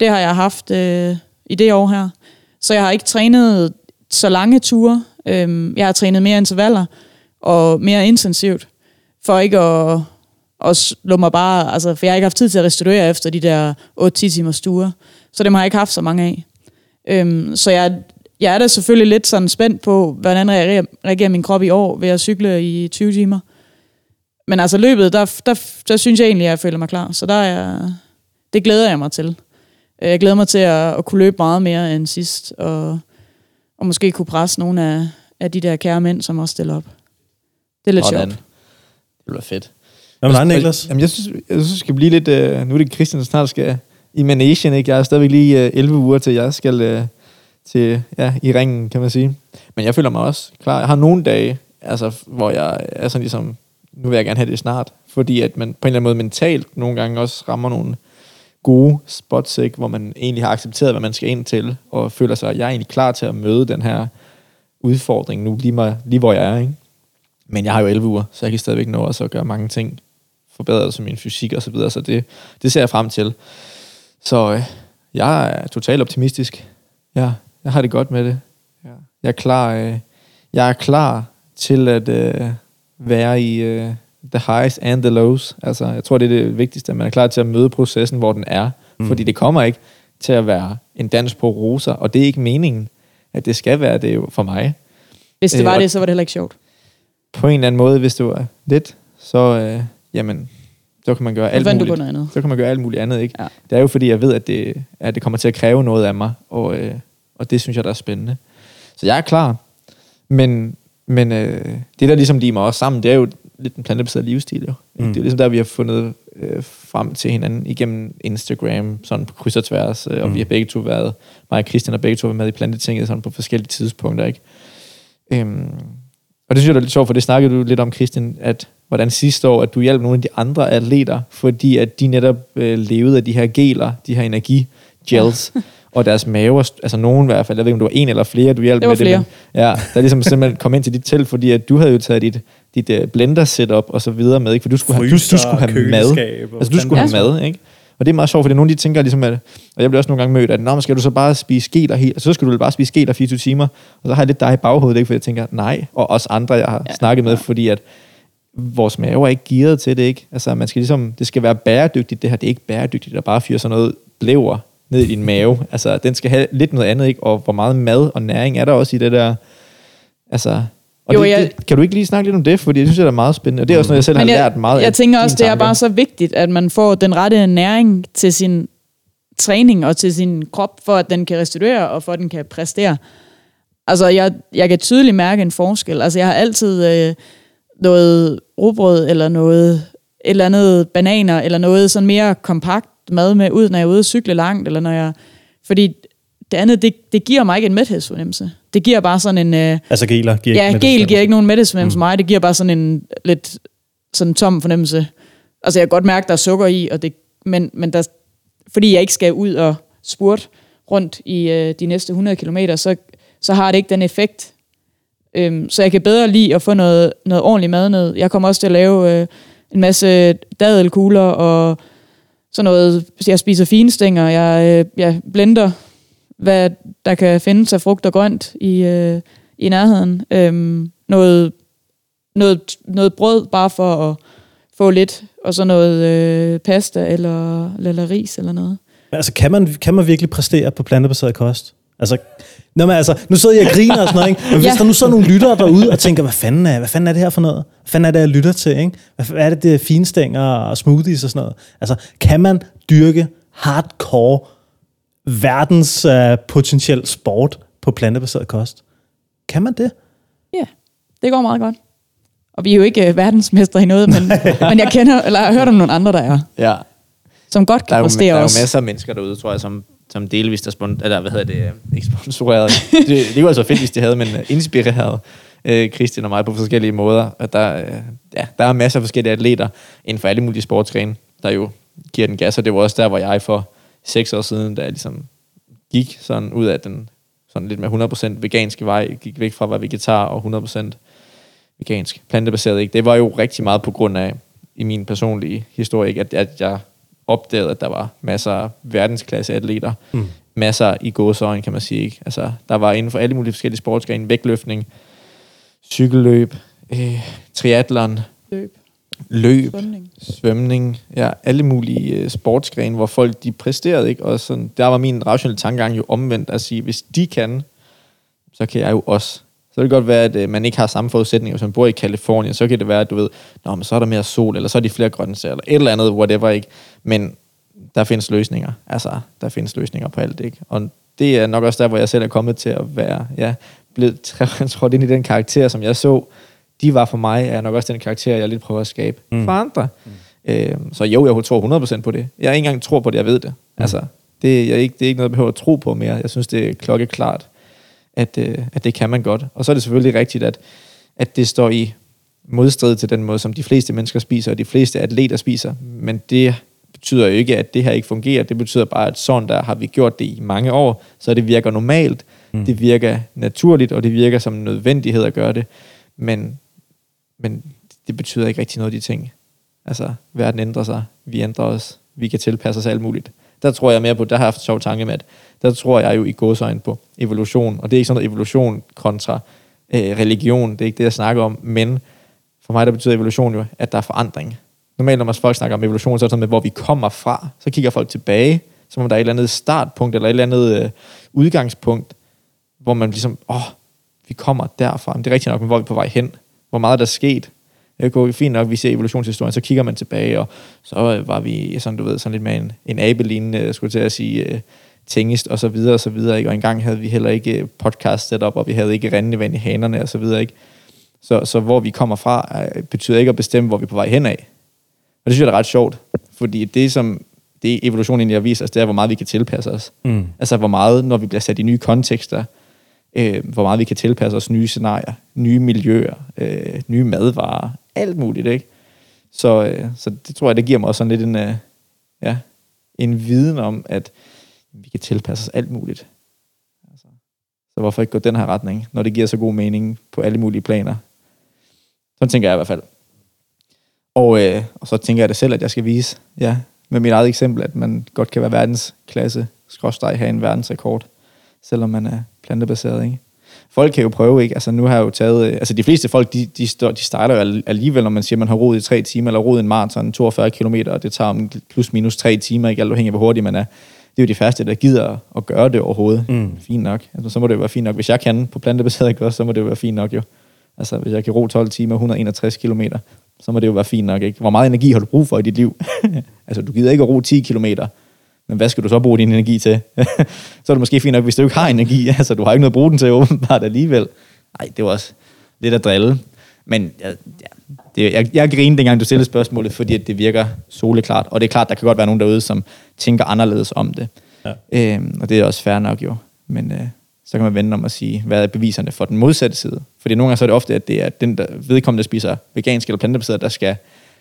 Det har jeg haft øh, i det år her. Så jeg har ikke trænet så lange ture. Øhm, jeg har trænet mere intervaller og mere intensivt, for ikke at, at slå mig bare, altså, for jeg har ikke haft tid til at restituere efter de der 8-10 timers ture. Så dem har jeg ikke haft så mange af. Øhm, så jeg, jeg er da selvfølgelig lidt sådan spændt på, hvordan reagerer, reagerer min krop i år ved at cykle i 20 timer. Men altså løbet, der, der, der synes jeg egentlig, at jeg føler mig klar. Så der er, det glæder jeg mig til. Øh, Jeg glæder mig til at, at kunne løbe meget mere end sidst, og, og måske kunne presse nogle af, af de der kære mænd, som også stiller op. Det er lidt sjovt. Det bliver fedt. Hvad med dig, Niklas? Jamen, jeg synes, jeg synes, det skal blive lidt... Øh, nu er det Christian, der snart skal i managen, ikke? Jeg er stadigvæk lige øh, 11 uger til, jeg skal øh, til, ja, i ringen, kan man sige. Men jeg føler mig også klar. Jeg har nogle dage, altså, hvor jeg er sådan ligesom, nu vil jeg gerne have det snart. Fordi at man på en eller anden måde mentalt nogle gange også rammer nogle gode spots, ikke? hvor man egentlig har accepteret, hvad man skal ind til, og føler sig, at jeg er egentlig klar til at møde den her udfordring nu, lige, mig, lige hvor jeg er. Ikke? Men jeg har jo 11 uger, så jeg kan stadigvæk nå også at gøre mange ting forbedret, som min fysik og så videre, så det, det ser jeg frem til. Så øh, jeg er totalt optimistisk. Ja, jeg har det godt med det. Ja. Jeg er klar, øh, jeg er klar til at øh, være i øh, the highs and the lows. Altså, jeg tror, det er det vigtigste, at man er klar til at møde processen, hvor den er. Mm. Fordi det kommer ikke til at være en dans på roser, og det er ikke meningen, at det skal være det jo for mig. Hvis det Øh, var og- det, så var det heller ikke sjovt. På en eller anden måde, hvis det var lidt, så, øh, jamen, så kan man gøre alt fandt du på muligt. noget andet. Så kan man gøre alt muligt andet, ikke? Ja. Det er jo fordi, jeg ved, at det, at det kommer til at kræve noget af mig, og, øh, og det synes jeg, der er spændende. Så jeg er klar, men, men øh, det, der ligesom limer os sammen, det er jo lidt en plantebaseret livsstil, jo. Mm. Det er ligesom der, vi har fundet øh, frem til hinanden igennem Instagram, sådan på kryds og tværs, øh, og Mm. vi har begge to været, mig og Christian har begge to været med i Plantetinget, sådan på forskellige tidspunkter, ikke? Øhm, og det synes jeg er lidt sjovt, for det snakkede du lidt om, Christian, at hvordan sidste år, at du hjalp nogle af de andre atleter, fordi at de netop øh, levede af de her geler, de her energigels, og deres maver, altså nogen i hvert fald, jeg ved ikke, om du var en eller flere, du hjalp Det var med flere. det, men, ja, der ligesom simpelthen kom ind til dit telt, fordi at du havde jo taget dit, dit uh, blender setup og så videre med, ikke? for du skulle have, du, du skulle have mad. Altså du skulle have mad, ikke? Og det er meget sjovt, fordi nogle af de tænker ligesom, at, og jeg bliver også nogle gange mødt, at Nå, skal du så bare spise geler helt, så skal du vel bare spise geler 24 timer, og så har jeg lidt dig i baghovedet, ikke? for jeg tænker, nej, og også andre, jeg har Ja. ja. snakket med, fordi at vores mave er ikke gearet til det, ikke? Altså, man skal ligesom, det skal være bæredygtigt, det her, det er ikke bæredygtigt at bare fyre sådan noget blæver ned i din mave. Altså, den skal have lidt noget andet, ikke? Og hvor meget mad og næring er der også i det der, altså... Og Jo, det, jeg- det, kan du ikke lige snakke lidt om det? Fordi det synes jeg er meget spændende, og det er også noget, jeg selv har jeg, lært meget jeg tænker også, det er bare så vigtigt, at man får den rette næring til sin træning og til sin krop, for at den kan restituere og for at den kan præstere. Altså, jeg, jeg kan tydeligt mærke en forskel. Altså, jeg har altid øh, noget rugbrød eller noget, et eller andet bananer, eller noget sådan mere kompakt mad med ud, når jeg er ude at cykle langt, eller når jeg... Fordi det andet, det, det giver mig ikke en mæthedsfornemmelse. Det giver bare sådan en... Øh, Altså geler giver Ja, ikke gel giver ikke nogen mæthedsfornemmelse mm. mig. Det giver bare sådan en lidt sådan tom fornemmelse. Altså, jeg kan godt mærke, der er sukker i, og det, men, men der, fordi jeg ikke skal ud og spurte rundt i øh, de næste 100 km, så, så har det ikke den effekt. Øhm, så jeg kan bedre lide at få noget, noget ordentligt mad ned. Jeg kommer også til at lave øh, en masse dadelkugler og sådan noget. Jeg spiser finstænger, jeg, øh, jeg blender, hvad der kan findes af frugt og grønt i, øh, i nærheden. Øhm, noget, noget, noget brød bare for at få lidt, og så noget øh, pasta eller, eller ris eller noget. Altså, kan man, kan man virkelig præstere på plantebaseret kost? Altså, Nå, men altså, nu sidder jeg og griner og sådan noget, ikke? Men hvis Ja. der nu sidder nogle lyttere derude og tænker, hvad fanden, er, hvad fanden er det her for noget? Hvad fanden er det, jeg lytter til, ikke? Hvad er det, det er finstænger og smoothies og sådan noget? Altså, kan man dyrke hardcore verdens uh, potentiel sport på plantebaseret kost? Kan man det? Ja, det går meget godt. Og vi er jo ikke øh, verdensmestre i noget, men, men jeg kender, eller har hørt om nogle andre, der er, Ja, som godt der kan jo, der præstere er jo masser af mennesker derude, tror jeg, som, som delvist er spon- eller hvad hedder det, øh, ikke sponsoreret. det, det var altså fedt, hvis de havde, men øh, inspireret øh, Christian og mig på forskellige måder. Og der, øh, ja, der er masser af forskellige atleter inden for alle mulige sportsgrene, der jo giver den gas, og det var også der, hvor jeg for seks år siden, da jeg ligesom gik sådan ud af den sådan lidt mere 100% veganske vej, gik væk fra at være vegetar og 100% vegansk, plantebaseret, ikke? Det var jo rigtig meget på grund af, i min personlige historie, ikke? At, at jeg opdagede, at der var masser af verdensklasse atleter, Mm. masser i gåsøjne, kan man sige, ikke? Altså, der var inden for alle mulige forskellige sportsgrene, vægtløftning, cykelløb, øh, triathlon, Løb, løb, svømning. svømning, ja, alle mulige øh, sportsgrene, hvor folk de præsterede, ikke? Og sådan, der var min rationelle tankegang jo omvendt at sige, hvis de kan, så kan jeg jo også. Så kan det godt være, at øh, man ikke har samme forudsætninger, hvis man bor i Kalifornien, så kan det være, at du ved, Nå, men så er der mere sol, eller så er de flere grøntsager, eller et eller andet, whatever, ikke? Men der findes løsninger. Altså, der findes løsninger på alt, ikke? Og det er nok også der, hvor jeg selv er kommet til at være, ja, blevet trådt ind i den karakter, som jeg så, de var for mig, er nok også den karakter, jeg lidt prøver at skabe mm. for andre. Mm. Øh, så jo, jeg tror 100% på det. Jeg ikke engang tror på det, jeg ved det. Mm. Altså, det, er ikke, det er ikke noget, jeg behøver at tro på mere. Jeg synes, det er klokkeklart, at, øh, at det kan man godt. Og så er det selvfølgelig rigtigt, at, at det står i modstrid til den måde, som de fleste mennesker spiser, og de fleste atleter spiser. Men det betyder jo ikke, at det her ikke fungerer. Det betyder bare, at sådan der har vi gjort det i mange år, så det virker normalt, mm. det virker naturligt, og det virker som en nødvendighed at gøre det. Men, men det betyder ikke rigtig noget af de ting. Altså, verden ændrer sig, vi ændrer os, vi kan tilpasse os alt muligt. Der tror jeg mere på, der har jeg haft sjov tanke med, at der tror jeg jo i godsøjne på evolution, og det er ikke sådan noget evolution kontra øh, religion, det er ikke det, jeg snakker om, men for mig der betyder evolution jo, at der er forandring. Normalt, når man folk snakker om evolution, så er det sådan med, hvor vi kommer fra. Så kigger folk tilbage, som om der er et eller andet startpunkt, eller et eller andet øh, udgangspunkt, hvor man ligesom, åh, vi kommer derfra. Men det er rigtigt nok, men hvor er vi på vej hen? Hvor meget er der sket? Det går fint nok, vi ser evolutionshistorien, så kigger man tilbage, og så var vi sådan, du ved, sådan lidt med en, en abelignende, skulle til at sige, uh, tingest, og så videre, og så videre, ikke? og engang havde vi heller ikke øh, podcast setup, og vi havde ikke rendende vand i hanerne, og så videre, ikke? Så, så hvor vi kommer fra, uh, betyder ikke at bestemme, hvor vi er på vej hen af. Og det synes jeg er ret sjovt, fordi det som det evolutionen egentlig har vist os, det er, hvor meget vi kan tilpasse os. Mm. Altså hvor meget, når vi bliver sat i nye kontekster, øh, hvor meget vi kan tilpasse os nye scenarier, nye miljøer, øh, nye madvarer, alt muligt, ikke? Så, øh, så det tror jeg, det giver mig også sådan lidt en, øh, ja, en viden om, at vi kan tilpasse os alt muligt. Altså, så hvorfor ikke gå den her retning, når det giver så god mening på alle mulige planer? Sådan tænker jeg i hvert fald. Og, øh, og så tænker jeg det selv, at jeg skal vise, ja, med mit eget eksempel, at man godt kan være verdensklasse, skråstrej have en verdensrekord, selvom man er plantebaseret, ikke? Folk kan jo prøve, ikke? Altså nu har jeg jo taget, øh, altså de fleste folk, de, de, stå, de starter jo alligevel, når man siger, man har roet i tre timer, eller roet en maraton 42 km, og det tager om plus minus tre timer, ikke? Alt afhængig af, hvor hurtigt man er. Det er jo de første, der gider at gøre det overhovedet. Mm. Fint nok. Altså, så må det jo være fint nok. Hvis jeg kan på plantebaseret kost, så må det jo være fint nok jo. Altså, hvis jeg kan ro 12 timer, 161 km, så må det jo være fint nok, ikke? Hvor meget energi har du brug for i dit liv? altså, du gider ikke at ro 10 km, men hvad skal du så bruge din energi til? så er det måske fint nok, hvis du ikke har energi. altså, du har ikke noget at bruge den til åbenbart alligevel. Nej, det var også lidt at drille. Men ja, det, jeg, jeg grinede dengang, du stillede spørgsmålet, fordi det virker soleklart. Og det er klart, der kan godt være nogen derude, som tænker anderledes om det. Ja. Øhm, og det er også fair nok jo. Men øh, så kan man vende om at sige, hvad er beviserne for den modsatte side? Fordi nogle gange så er det ofte, at det er den, der vedkommende, der spiser vegansk eller plantebaseret, der skal,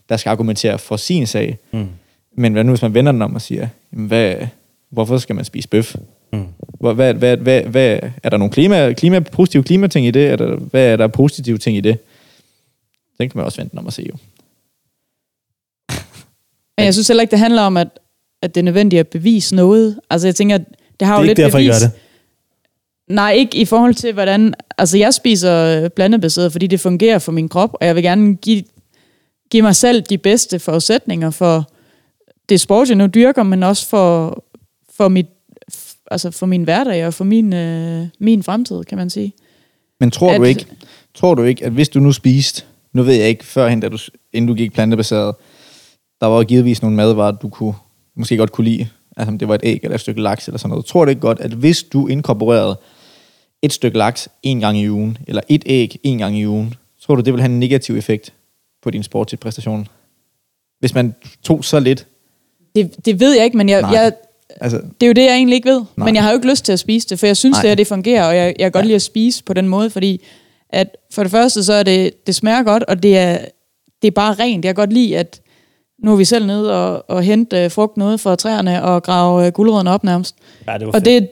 der skal argumentere for sin sag. Mm. Men hvad nu, hvis man vender den om og siger, hvad, hvorfor skal man spise bøf? Mm. Hvad, hvad, hvad, hvad, hvad, er der nogle klima, klima, positive klimating i det? Er der, hvad er der positive ting i det? Den kan man også vente den om at se jo. Men jeg synes heller ikke, det handler om, at, at det er nødvendigt at bevise noget. Altså jeg tænker, det har jo det er lidt ikke derfor, bevis. Gør det. Nej, ikke i forhold til, hvordan... Altså, jeg spiser blandebaseret, fordi det fungerer for min krop, og jeg vil gerne give, give mig selv de bedste forudsætninger for det sport, jeg nu dyrker, men også for, for, mit, altså for min hverdag og for min, øh, min fremtid, kan man sige. Men tror at, du ikke, tror du ikke, at hvis du nu spiste, nu ved jeg ikke, førhen, da du, inden du gik plantebaseret, der var givetvis nogle madvarer, du kunne, måske godt kunne lide, altså om det var et æg eller et stykke laks eller sådan noget. Tror du ikke godt, at hvis du inkorporerede et stykke laks en gang i ugen, eller et æg en gang i ugen, tror du, det vil have en negativ effekt på din sportslige præstation? Hvis man tog så lidt det, det ved jeg ikke, men jeg, jeg, altså, det er jo det, jeg egentlig ikke ved. Nej. Men jeg har jo ikke lyst til at spise det, for jeg synes, Nej. det her det fungerer, og jeg, jeg kan godt ja. lide at spise på den måde, fordi at for det første, så er det, det smager godt, og det er, det er bare rent. Jeg kan godt lide, at nu er vi selv nede og, og hente uh, frugt noget fra træerne og grave uh, guldrødderne op nærmest. Ja, det var og det,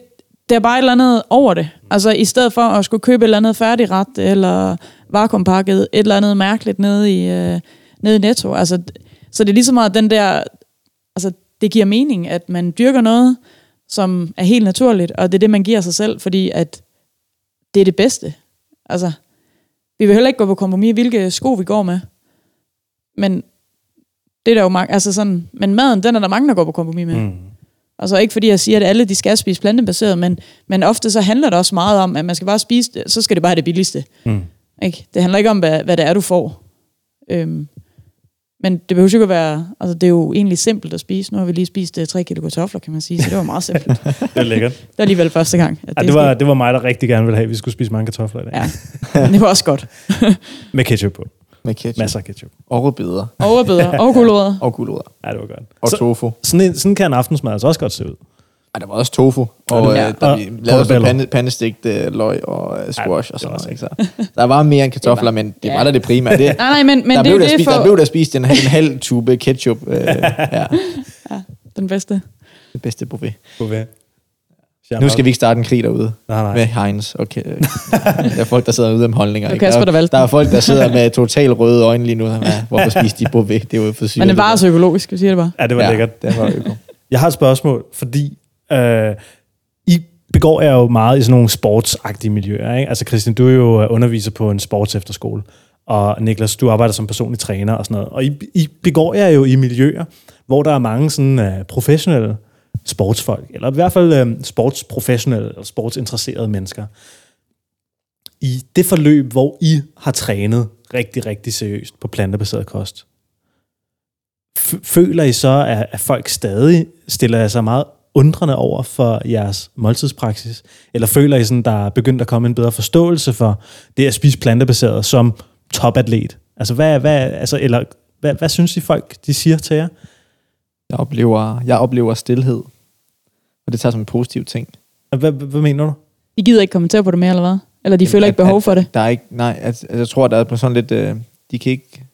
det er bare et eller andet over det. Altså i stedet for at skulle købe et eller andet færdigret, eller vakuumpakket, et eller andet mærkeligt nede i, uh, nede i Netto. Altså, så det er lige så meget den der, altså det giver mening, at man dyrker noget, som er helt naturligt, og det er det, man giver sig selv, fordi at det er det bedste. Altså, vi vil heller ikke gå på kompromis, hvilke sko vi går med. Men det er der jo mange, altså sådan, men maden, den er der mange, der går på kompromis med. Mm. Altså ikke fordi jeg siger, at alle de skal spise plantebaseret, men, men ofte så handler det også meget om, at man skal bare spise det, så skal det bare have det billigste. Mm. Ikke? Det handler ikke om, hvad, hvad det er, du får. Øhm, men det behøver ikke at være, altså det er jo egentlig simpelt at spise. Nu har vi lige spist uh, øh, 3 kilo kartofler, kan man sige, så det var meget simpelt. det er lækkert. Det var alligevel første gang. At ja, det, det, var, det var mig, der rigtig gerne ville have, at vi skulle spise mange kartofler i dag. Ja, det var også godt. Med ketchup på. Med ketchup. Masser af ketchup. Og rødbeder. Og rødbeder, og gulerødder. Og gulerødder. Ja, det var godt. Og Så, tofu. sådan, en, sådan kan en aftensmad altså også godt se ud. Ej, der var også tofu. Og Ja, øh, der og vi lavede portobello. sådan pande, pandestegt øh, løg og øh, squash Ja, og sådan noget. Ikke? Så der var mere end kartofler, men det ja. var da det primære. Det, Nej, nej, men, men der, det blev er der, det spist, for der blev der spist en, en halv tube ketchup. Øh, ja, den bedste. det bedste buffet. Okay. Nu skal vi ikke starte en krig derude Nej, nej. med Heinz. Okay. der er folk, der sidder ude om holdninger. Ikke? Kasper, der der, valgte der er folk, der sidder med total røde øjne lige nu. Ja, hvorfor spiser de buffet? Det er jo for sygt. Men det var så økologisk, vi siger det bare. Ja, det var ja, lækkert. Det var øko. Jeg har et spørgsmål, fordi øh, I begår jeg jo meget i sådan nogle sportsagtige miljøer. Ikke? Altså Christian, du er jo øh, underviser på en sports efterskole, og Niklas, du arbejder som personlig træner og sådan noget. Og I, I begår jer jo i miljøer, hvor der er mange sådan øh, professionelle sportsfolk, eller i hvert fald øh, sportsprofessionelle eller sportsinteresserede mennesker. I det forløb, hvor I har trænet rigtig, rigtig seriøst på plantebaseret kost, føler I så, at, at folk stadig stiller jer sig meget undrende over for jeres måltidspraksis? Eller føler I sådan, der er begyndt at komme en bedre forståelse for det at spise plantebaseret som topatlet? Altså, hvad, hvad, altså, eller, hvad, hvad synes I folk, de siger til jer? Jeg oplever, jeg oplever stillhed. Og det tager som en positiv ting. Hvad, hvad, mener du? De gider ikke kommentere på det mere, eller hvad? Eller de føler At- ikke behov at for det. Der er ikke, nej, altså, jeg tror, der er på sådan lidt, øh, de kan ikke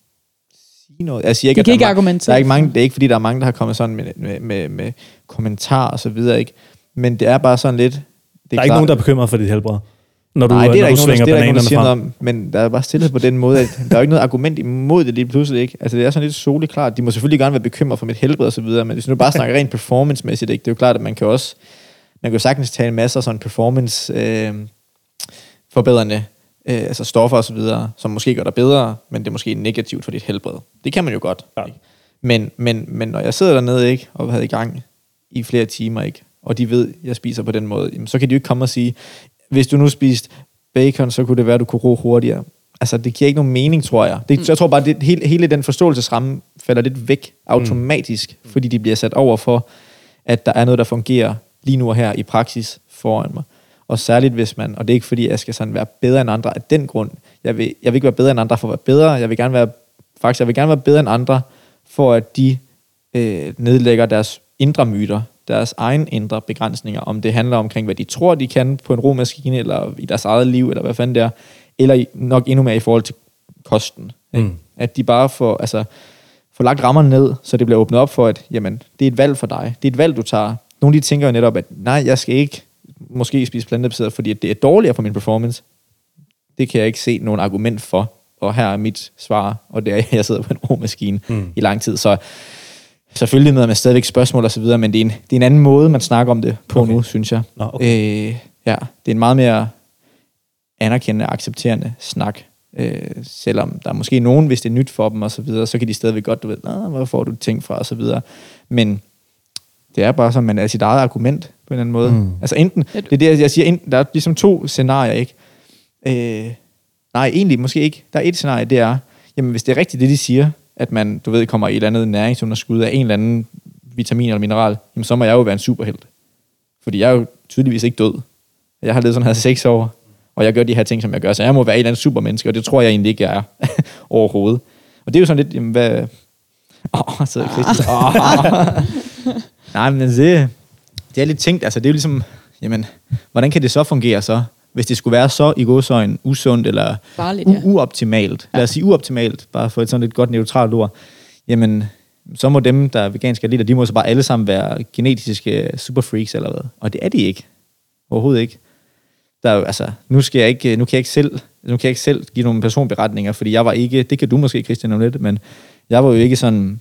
noget. Jeg siger ikke, De kan der ikke er ma- argumentere. Der er ikke mange, det er ikke fordi, der er mange, der har kommet sådan med, med, med, med kommentarer og så videre, ikke? Men det er bare sådan lidt... Det Der er ikke nogen, der er bekymret for dit helbred, når du, Nej, det er når der du ikke nogen, der, det er nogen, der bananerne siger noget frem. om, men der er bare stillet på den måde, at der er jo ikke noget argument imod det lige pludselig, ikke? Altså det er sådan lidt soleklart. De må selvfølgelig gerne være bekymret for mit helbred og så videre, men hvis nu bare snakker rent performance-mæssigt, ikke? Det er jo klart, at man kan også, man kan jo sagtens tage en masse af sådan performance øh, forbedrende øh, altså stoffer og så videre, som måske gør dig bedre, men det er måske negativt for dit helbred. Det kan man jo godt. Ja. Ikke? Men, men, men når jeg sidder dernede, ikke, og har været i gang i flere timer, ikke, og de ved, at jeg spiser på den måde, jamen, så kan de jo ikke komme og sige, hvis du nu spiste bacon, så kunne det være, at du kunne ro hurtigere. Altså, det giver ikke nogen mening, tror jeg. Det, mm. Jeg tror bare, det, hele, hele den forståelsesramme falder lidt væk automatisk, mm. fordi de bliver sat over for, at der er noget, der fungerer lige nu og her i praksis foran mig. Og særligt hvis man, og det er ikke fordi, jeg skal sådan være bedre end andre af den grund. Jeg vil, jeg vil ikke være bedre end andre for at være bedre. Jeg vil gerne være, faktisk, jeg vil gerne være bedre end andre, for at de øh, nedlægger deres indre myter, deres egen indre begrænsninger, om det handler omkring, hvad de tror, de kan på en romaskine, eller i deres eget liv, eller hvad fanden det er, eller nok endnu mere i forhold til kosten. Ikke? Mm. At de bare får, altså, får lagt rammerne ned, så det bliver åbnet op for, at jamen, det er et valg for dig. Det er et valg, du tager. Nogle de tænker jo netop, at nej, jeg skal ikke måske spise plantebaseret, fordi det er dårligere for min performance. Det kan jeg ikke se nogen argument for. Og her er mit svar, og det er, at jeg sidder på en romaskine Mm. i lang tid. Så selvfølgelig med, med stadigvæk spørgsmål og så videre, men det er, en, det er en anden måde, man snakker om det på Okay. nu, synes jeg. Nå, okay. Øh, ja, det er en meget mere anerkendende, accepterende snak. Øh, selvom der er måske nogen, hvis det er nyt for dem og så videre, så kan de stadigvæk godt, du ved, "Nå, hvor får du ting fra og så videre. Men det er bare sådan, man er sit eget argument på en eller anden måde. Mm. Altså enten, det er det, jeg siger, enten, der er ligesom to scenarier, ikke? Øh, nej, egentlig måske ikke. Der er et scenarie, det er, jamen hvis det er rigtigt, det de siger, at man, du ved, kommer i et eller andet næringsunderskud af en eller anden vitamin eller mineral, jamen så må jeg jo være en superhelt. Fordi jeg er jo tydeligvis ikke død. Jeg har levet sådan her seks år, og jeg gør de her ting, som jeg gør, så jeg må være et eller andet supermenneske, og det tror jeg egentlig ikke, jeg er overhovedet. Og det er jo sådan lidt, jamen hvad... Åh, oh, så Christian. Oh. Nej, men det, det er lidt tænkt, altså det er jo ligesom, jamen, hvordan kan det så fungere så, hvis det skulle være så i godsøjen usundt eller Farligt, ja. uoptimalt. Lad os sige uoptimalt, bare for et sådan et godt neutralt ord. Jamen, så må dem, der er veganske atleter, de må så bare alle sammen være genetiske superfreaks eller hvad. Og det er de ikke. Overhovedet ikke. Der er jo, altså, nu, skal jeg ikke, nu, kan jeg ikke selv, nu kan jeg ikke selv give nogle personberetninger, fordi jeg var ikke, det kan du måske, Christian, om lidt, men jeg var jo ikke sådan,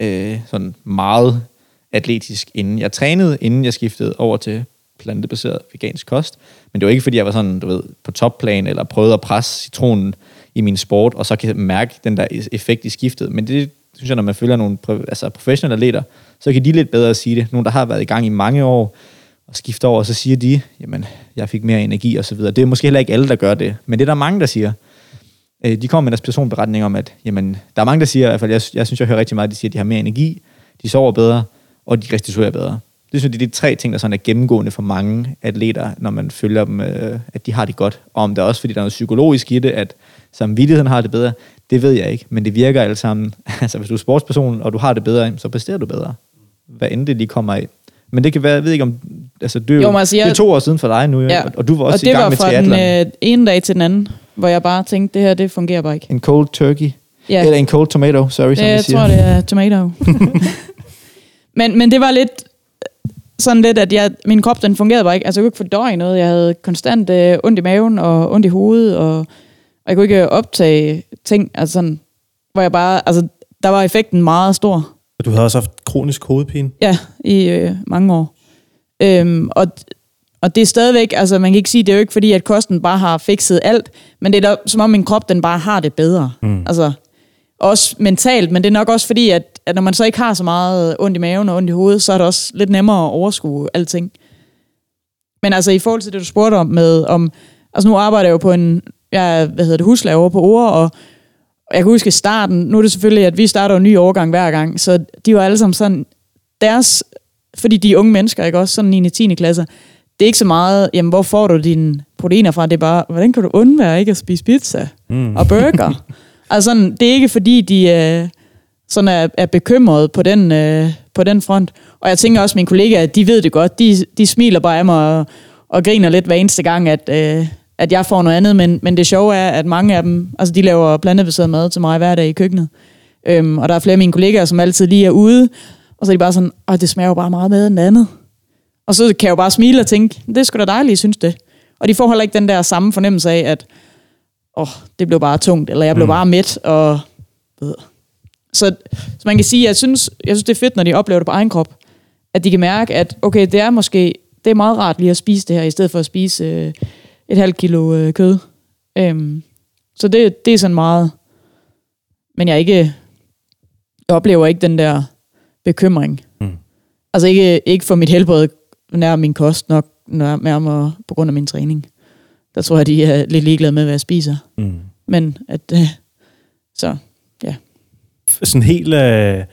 øh, sådan meget atletisk inden. Jeg trænede, inden jeg skiftede over til plantebaseret vegansk kost, men det var ikke, fordi jeg var sådan, du ved, på topplan, eller prøvede at presse citronen i min sport, og så kan jeg mærke den der e- effekt i skiftet. Men det synes jeg, når man følger nogle altså professionelle atleter, så kan de lidt bedre sige det. Nogle, der har været i gang i mange år, og skifter over, så siger de, jamen, jeg fik mere energi og så videre. Det er måske heller ikke alle, der gør det, men det er der mange, der siger. Øh, de kommer med deres personberetning om, at jamen, der er mange, der siger, i hvert fald, jeg, jeg synes, jeg hører rigtig meget, de siger, at de har mere energi, de sover bedre, og de restituerer bedre. Det synes jeg, det er de tre ting, der sådan er gennemgående for mange atleter, når man følger dem, øh, at de har det godt. Og om det er også, fordi der er noget psykologisk i det, at samvittigheden har det bedre, det ved jeg ikke. Men det virker alle sammen. altså, hvis du er sportsperson, og du har det bedre, så præsterer du bedre. Hvad end det lige kommer af. Men det kan være, jeg ved ikke om, altså det er, jo, altså, jeg- det er to år siden for dig nu, Ja. og du var og også det i gang var med fra triathlon. den øh, ene dag til den anden, hvor jeg bare tænkte, det her, det fungerer bare ikke. En cold turkey. Ja. Eller en cold tomato, sorry, som jeg siger. tror, det er tomato. men, men det var lidt sådan lidt, at jeg, min krop, den fungerede bare ikke. Altså, jeg kunne ikke fordøje noget. Jeg havde konstant øh, ondt i maven og ondt i hovedet, og, og jeg kunne ikke optage ting, altså sådan, hvor jeg bare, altså, der var effekten meget stor. Og du havde også haft kronisk hovedpine. Ja, i øh, mange år. Øhm, og, og det er stadigvæk, altså man kan ikke sige, det er jo ikke fordi, at kosten bare har fikset alt, men det er da, som om min krop, den bare har det bedre. Mm. Altså, også mentalt, men det er nok også fordi, at, at når man så ikke har så meget ondt i maven og ondt i hovedet, så er det også lidt nemmere at overskue alting. Men altså i forhold til det, du spurgte om med, om, altså nu arbejder jeg jo på en, jeg hvad hedder det, huslærer over på ord, og og jeg kan huske i starten, nu er det selvfølgelig, at vi starter en ny årgang hver gang, så de var alle sammen sådan, deres, fordi de er unge mennesker, ikke også, sådan 9. og 10. klasse, det er ikke så meget, jamen hvor får du dine proteiner fra, det er bare, hvordan kan du undvære ikke at spise pizza mm. og burger? altså sådan, det er ikke fordi, de øh, sådan er, er bekymrede på den, øh, på den front. Og jeg tænker også, at mine kollegaer, de ved det godt, de, de smiler bare af mig og, og griner lidt hver eneste gang, at, øh, at jeg får noget andet, men, men det sjove er, at mange af dem, altså de laver plantebaseret mad til mig hver dag i køkkenet. Øhm, og der er flere af mine kollegaer, som altid lige er ude, og så er de bare sådan, åh, det smager jo bare meget bedre end det andet. Og så kan jeg jo bare smile og tænke, det er sgu da dejligt, synes det. Og de får heller ikke den der samme fornemmelse af, at åh, det blev bare tungt, eller jeg blev mm. bare mæt, og ved. Så, så man kan sige, jeg synes, jeg synes, det er fedt, når de oplever det på egen krop, at de kan mærke, at okay, det er måske, det er meget rart lige at spise det her, i stedet for at spise øh, et halvt kilo øh, kød. Øhm, så det, det er sådan meget, men jeg ikke, jeg oplever ikke den der bekymring. Mm. Altså ikke, ikke for mit helbred, nær min kost nok, nær- nærmere på grund af min træning. Der tror jeg, de er lidt ligeglade med, hvad jeg spiser. Mm. Men at, øh, så. Sådan helt øh,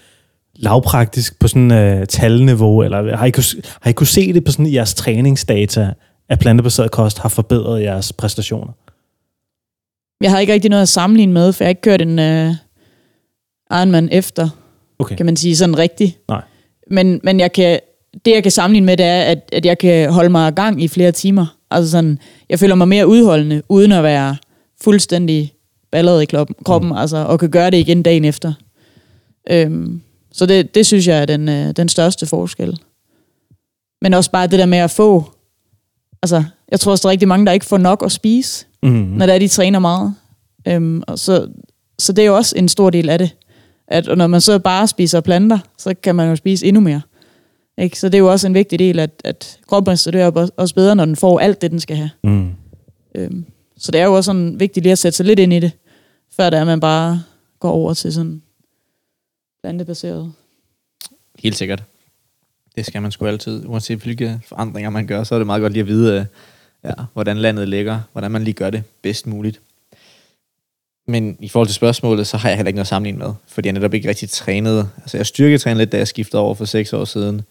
lavpraktisk på sådan øh, talniveau, eller har I, kunne, har I kunne se det på sådan jeres træningsdata, at plantebaseret kost har forbedret jeres præstationer? Jeg har ikke rigtig noget at sammenligne med, for jeg har ikke kørt en øh, Ironman efter, Okay. kan man sige sådan rigtigt. Nej. Men, men jeg kan, det, jeg kan sammenligne med, det er, at, at jeg kan holde mig i gang i flere timer. Altså sådan, jeg føler mig mere udholdende, uden at være fuldstændig balleret i kroppen, kroppen mm. altså, og kan gøre det igen dagen efter. Øhm, så det, det synes jeg er den, øh, den største forskel. Men også bare det der med at få, altså, jeg tror også, der er rigtig mange, der ikke får nok at spise, Mm. når det er, de træner meget. Øhm, og så, så det er jo også en stor del af det. At når man så bare spiser planter, så kan man jo spise endnu mere. Ikke? Så det er jo også en vigtig del, at, at kroppen restituerer også bedre, når den får alt det, den skal have. Mm. Øhm, så det er jo også sådan vigtigt lige at sætte sig lidt ind i det, før det er, at man bare går over til sådan plantebaseret. Helt sikkert. Det skal man sgu altid. Uanset hvilke forandringer man gør, så er det meget godt lige at vide, øh, ja, hvordan landet ligger, hvordan man lige gør det bedst muligt. Men i forhold til spørgsmålet, så har jeg heller ikke noget at sammenligne med, fordi jeg netop ikke rigtig trænede. Altså jeg styrketrænede lidt, da jeg skiftede over for seks år siden,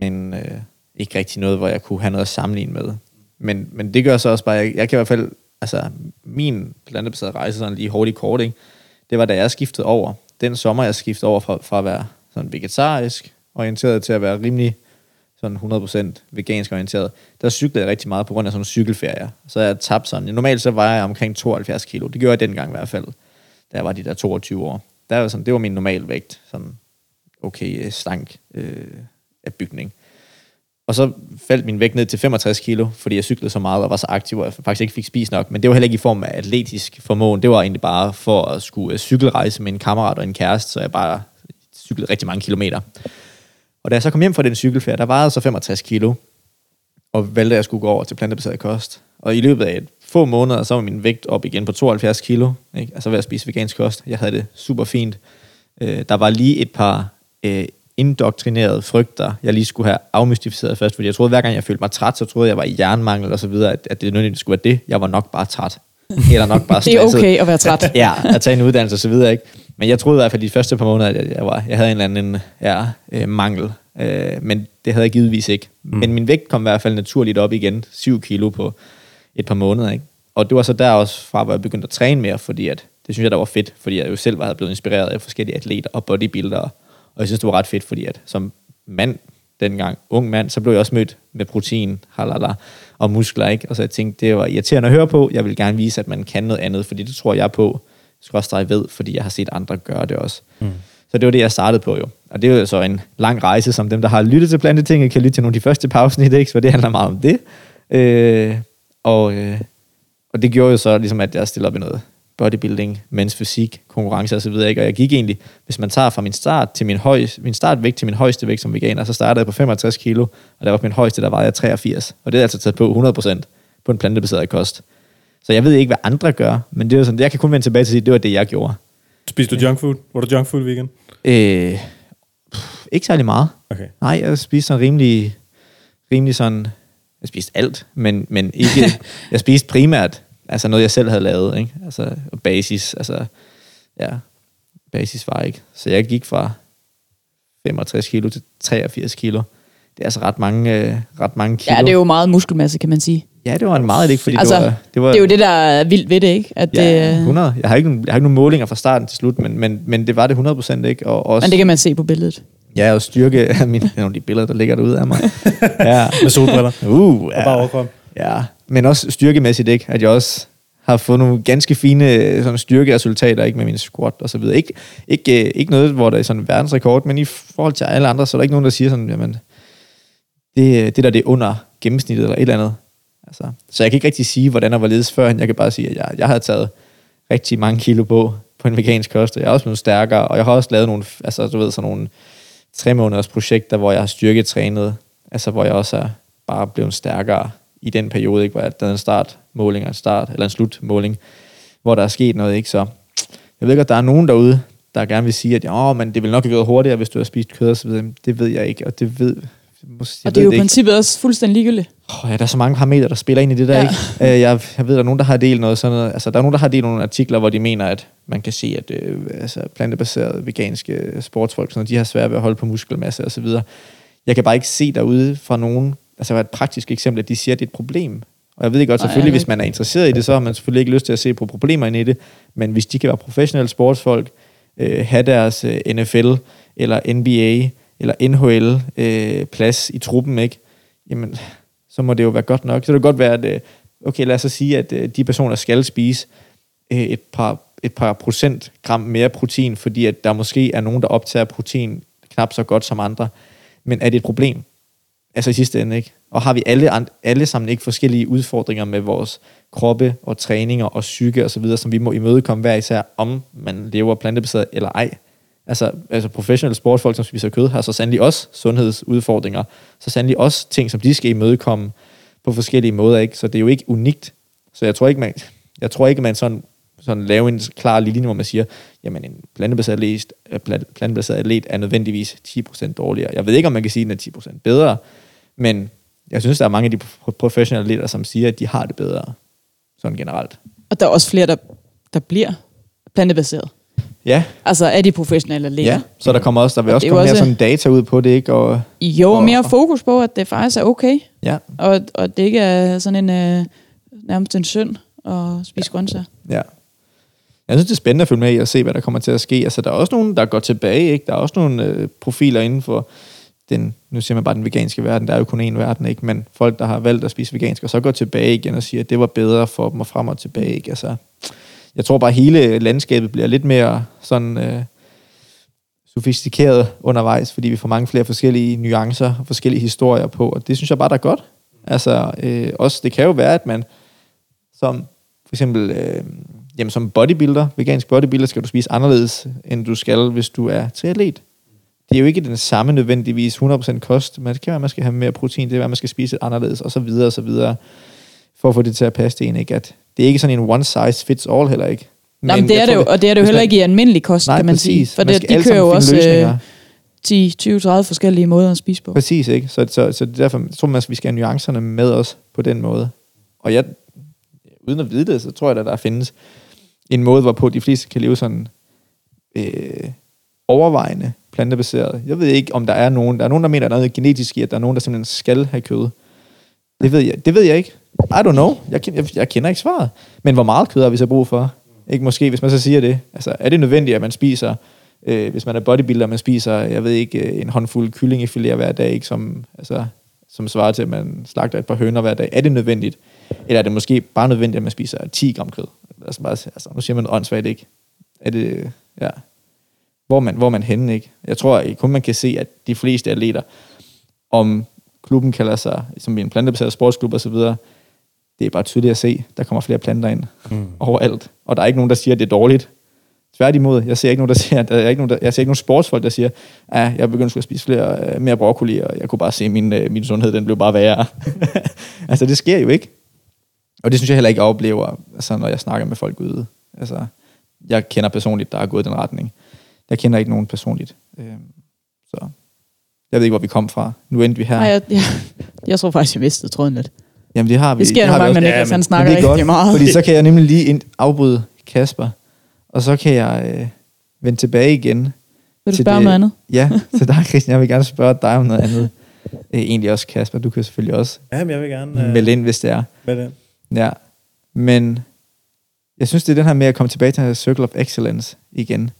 men øh, ikke rigtig noget, hvor jeg kunne have noget at sammenligne med. Men, men det gør så også bare, jeg, jeg kan i hvert fald, altså min plantebaserede rejse, sådan lige hurtigt kort, ikke? det var da jeg skiftede over. Den sommer, jeg skiftede over fra, fra at være sådan vegetarisk orienteret til at være rimelig sådan 100% vegansk orienteret, der cyklede jeg rigtig meget på grund af sådan nogle cykelferier. Så jeg tabte sådan, normalt så vejer jeg omkring 72 kilo. Det gjorde jeg dengang i hvert fald, da jeg var de der 22 år. Der var sådan, det var min normal vægt, sådan okay stank øh, af bygning. Og så faldt min vægt ned til 65 kilo, fordi jeg cyklede så meget og var så aktiv, og jeg faktisk ikke fik spist nok. Men det var heller ikke i form af atletisk formåen. Det var egentlig bare for at skulle øh, cykelrejse med en kammerat og en kæreste, så jeg bare cyklede rigtig mange kilometer. Og da jeg så kom hjem fra den cykelferie, der vejede jeg så 65 kilo, og valgte, at jeg skulle gå over til plantebaseret kost. Og i løbet af et få måneder, så var min vægt op igen på 72 kilo, ikke? altså ved at spise vegansk kost. Jeg havde det super fint. Øh, der var lige et par øh, indoktrinerede frygter, jeg lige skulle have afmystificeret først, fordi jeg troede, hver gang jeg følte mig træt, så troede jeg, jeg var i jernmangel og så videre, at, at det nødvendigvis skulle være det. Jeg var nok bare træt. Eller nok bare Det er stresset. okay at være træt. ja, at tage en uddannelse og så videre, ikke? Men jeg troede i hvert fald de første par måneder, at jeg, jeg, var, jeg havde en eller anden ja, øh, mangel. Øh, men det havde jeg givetvis ikke. Mm. Men min vægt kom i hvert fald naturligt op igen. 7 kilo på et par måneder. Ikke? Og det var så der også fra, hvor jeg begyndte at træne mere, fordi at, det synes jeg, der var fedt, fordi jeg jo selv var blevet inspireret af forskellige atleter og bodybuildere. Og jeg synes, det var ret fedt, fordi at som mand dengang, ung mand, så blev jeg også mødt med protein, halala, og muskler, ikke? Og så jeg tænkte, det var irriterende at høre på. Jeg vil gerne vise, at man kan noget andet, fordi det tror jeg på, jeg ved, fordi jeg har set andre gøre det også. Mm. Så det var det, jeg startede på jo. Og det er jo så en lang rejse, som dem, der har lyttet til Plantetinget, kan lytte til nogle af de første pausen i ikke? for det handler meget om det. Øh, og, øh, og det gjorde jo så ligesom, at jeg stillede op i noget bodybuilding, mens fysik, konkurrence osv. Og jeg gik egentlig, hvis man tager fra min start til min, høj, min startvægt til min højeste vægt som veganer, så startede jeg på 65 kilo, og der var min højeste, der var jeg 83. Og det er altså taget på 100% på en plantebaseret kost. Så jeg ved ikke, hvad andre gør, men det er sådan, jeg kan kun vende tilbage til at sige, det var det, jeg gjorde. Spiste du junk food? Var du junk food weekend? Øh, pff, ikke særlig meget. Okay. Nej, jeg spiste sådan rimelig, rimelig sådan, jeg spiste alt, men, men ikke, jeg spiste primært altså noget, jeg selv havde lavet, ikke? Altså basis, altså, ja, basis var ikke. Så jeg gik fra 65 kilo til 83 kilo. Det er altså ret mange, øh, ret mange kilo. Ja, det er jo meget muskelmasse, kan man sige. Ja, det var en meget ikke, fordi altså, det, var, det, var, det er jo det, der er vildt ved det, ikke? At ja, det, 100. Jeg har, ikke, jeg har ikke nogen målinger fra starten til slut, men, men, men det var det 100% ikke. Og også, men det kan man se på billedet. Ja, og styrke af mine, nogle af de billeder, der ligger derude af mig. ja. Med solbriller. Uh, ja. Og bare overkom. Ja, men også styrkemæssigt, ikke? At jeg også har fået nogle ganske fine øh, sådan, styrkeresultater ikke med min squat og så videre. Ikke, ikke, øh, ikke noget, hvor der er sådan verdensrekord, men i forhold til alle andre, så er der ikke nogen, der siger sådan, jamen, det, øh, det der det er under gennemsnittet eller et eller andet. Altså, så jeg kan ikke rigtig sige, hvordan og hvorledes før, jeg kan bare sige, at jeg, jeg har taget rigtig mange kilo på, på en vegansk kost, jeg er også blevet stærkere, og jeg har også lavet nogle, altså du ved, sådan nogle tre måneders projekter, hvor jeg har styrketrænet, altså hvor jeg også er bare blevet stærkere i den periode, ikke, hvor der er en startmåling og en start, eller en slutmåling, hvor der er sket noget, ikke, så jeg ved ikke, at der er nogen derude, der gerne vil sige, at ja, men det vil nok have gået hurtigere, hvis du har spist kød og så videre. Det ved jeg ikke, og det ved Måske, og det er jo i princippet også fuldstændig ligegyldigt. Oh, ja, der er så mange parametre, der spiller ind i det der, ja. ikke? Uh, jeg, jeg ved, der er nogen, der har delt noget sådan noget. Altså, der er nogen, der har delt nogle artikler, hvor de mener, at man kan se, at øh, altså, plantebaserede veganske sportsfolk, sådan noget, de har svært ved at holde på muskelmasse og så videre. Jeg kan bare ikke se derude fra nogen, altså et praktisk eksempel, at de siger, at det er et problem. Og jeg ved godt, selvfølgelig, Nej, hvis man er interesseret i det, så har man selvfølgelig ikke lyst til at se på problemer i det, men hvis de kan være professionelle sportsfolk, øh, have deres øh, NFL eller NBA, eller NHL-plads øh, i truppen, ikke? Jamen, så må det jo være godt nok. Så det kan godt være, at øh, okay, lad os så sige, at øh, de personer skal spise øh, et par et par procentgram mere protein, fordi at der måske er nogen, der optager protein knap så godt som andre. Men er det et problem? Altså i sidste ende, ikke? Og har vi alle, alle sammen ikke forskellige udfordringer med vores kroppe og træninger og psyke og så videre, som vi må imødekomme hver især, om man lever plantebaseret eller ej? Altså, altså professionelle sportsfolk, som spiser kød, har så sandelig også sundhedsudfordringer. Så sandelig også ting, som de skal imødekomme på forskellige måder. Ikke? Så det er jo ikke unikt. Så jeg tror ikke, man, jeg tror ikke, man sådan, sådan laver en klar linje, hvor man siger, jamen en plantebaseret atlet, plantebaseret atlet er nødvendigvis 10% dårligere. Jeg ved ikke, om man kan sige, at den er 10% bedre, men jeg synes, der er mange af de professionelle atleter, som siger, at de har det bedre, sådan generelt. Og der er også flere, der, der bliver plantebaseret. Ja. Altså er de professionelle atleter. Ja, så der kommer også, der vil også komme også, mere sådan data ud på det, ikke? Og, jo, og, mere fokus på, at det faktisk er okay. Ja. Og, og det ikke er sådan en, uh, nærmest en synd at spise ja. grøntsager. Ja. Jeg synes, det er spændende at følge med i og se, hvad der kommer til at ske. Altså, der er også nogen, der går tilbage, ikke? Der er også nogle øh, profiler inden for den, nu siger man bare den veganske verden, der er jo kun én verden, ikke? Men folk, der har valgt at spise vegansk, og så går tilbage igen og siger, at det var bedre for dem at frem og tilbage, ikke? Altså, jeg tror bare, at hele landskabet bliver lidt mere sådan øh, sofistikeret undervejs, fordi vi får mange flere forskellige nuancer og forskellige historier på, og det synes jeg bare, der er godt. Altså, øh, også, det kan jo være, at man som for eksempel øh, jamen, som bodybuilder, vegansk bodybuilder, skal du spise anderledes, end du skal, hvis du er triatlet. Det er jo ikke den samme nødvendigvis 100% kost, men det kan være, at man skal have mere protein, det kan være, at man skal spise anderledes, og så videre, og så videre, for at få det til at passe til en, ikke? At det er ikke sådan en one size fits all heller ikke. Men Nej, men det er det jo, og det er det jo heller ikke i almindelig kost, nej, kan man præcis. sige. For det, de kører jo også 10, 20, 30 forskellige måder at spise på. Præcis, ikke? Så, så, så derfor jeg tror man, at vi skal have nuancerne med os på den måde. Og jeg, uden at vide det, så tror jeg, at der findes en måde, hvorpå de fleste kan leve sådan øh, overvejende plantebaseret. Jeg ved ikke, om der er nogen, der er nogen, der mener, at der er noget genetisk i, at der er nogen, der simpelthen skal have kød. Det ved jeg, det ved jeg ikke. I don't know. Jeg, jeg, jeg kender ikke svaret. Men hvor meget kød har vi så brug for? Ikke måske, hvis man så siger det. Altså, er det nødvendigt, at man spiser, øh, hvis man er bodybuilder, man spiser, jeg ved ikke, øh, en håndfuld kylling hver dag, ikke, som, altså, som svarer til, at man slagter et par høner hver dag. Er det nødvendigt? Eller er det måske bare nødvendigt, at man spiser 10 gram kød? Altså, bare, altså, nu siger man åndssvagt, ikke? Er det, ja. Hvor man, hvor man henne, ikke? Jeg tror at kun, man kan se, at de fleste atleter, om klubben kalder sig som en plantebaseret sportsklub osv., det er bare tydeligt at se, der kommer flere planter ind mm. overalt. Og der er ikke nogen, der siger, at det er dårligt. Tværtimod, jeg ser ikke nogen, der siger, der er ikke nogen, der, jeg ser ikke nogen sportsfolk, der siger, at jeg begyndte at spise flere, øh, mere broccoli, og jeg kunne bare se, at min, øh, min sundhed den blev bare værre. altså, det sker jo ikke. Og det synes jeg heller ikke, jeg oplever, altså, når jeg snakker med folk ude. Altså, jeg kender personligt, der er gået i den retning. Jeg kender ikke nogen personligt. Øhm, så jeg ved ikke, hvor vi kom fra. Nu endte vi her. Nej, jeg, jeg, jeg tror faktisk, jeg mistede tråden lidt. Jamen, det har vi. Det sker har nogle vi gange, når Niklas han Men snakker det er rigtig godt, meget. Fordi så kan jeg nemlig lige ind, afbryde Kasper, og så kan jeg øh, vende tilbage igen. Vil du til spørge om det- noget andet? Ja, til dig, Christian. Jeg vil gerne spørge dig om noget andet. Øh, egentlig også Kasper, du kan selvfølgelig også Ja, men jeg vil gerne øh. melde ind, hvis det er. med det. Ja, men jeg synes, det er den her med at komme tilbage til den her Circle of Excellence igen.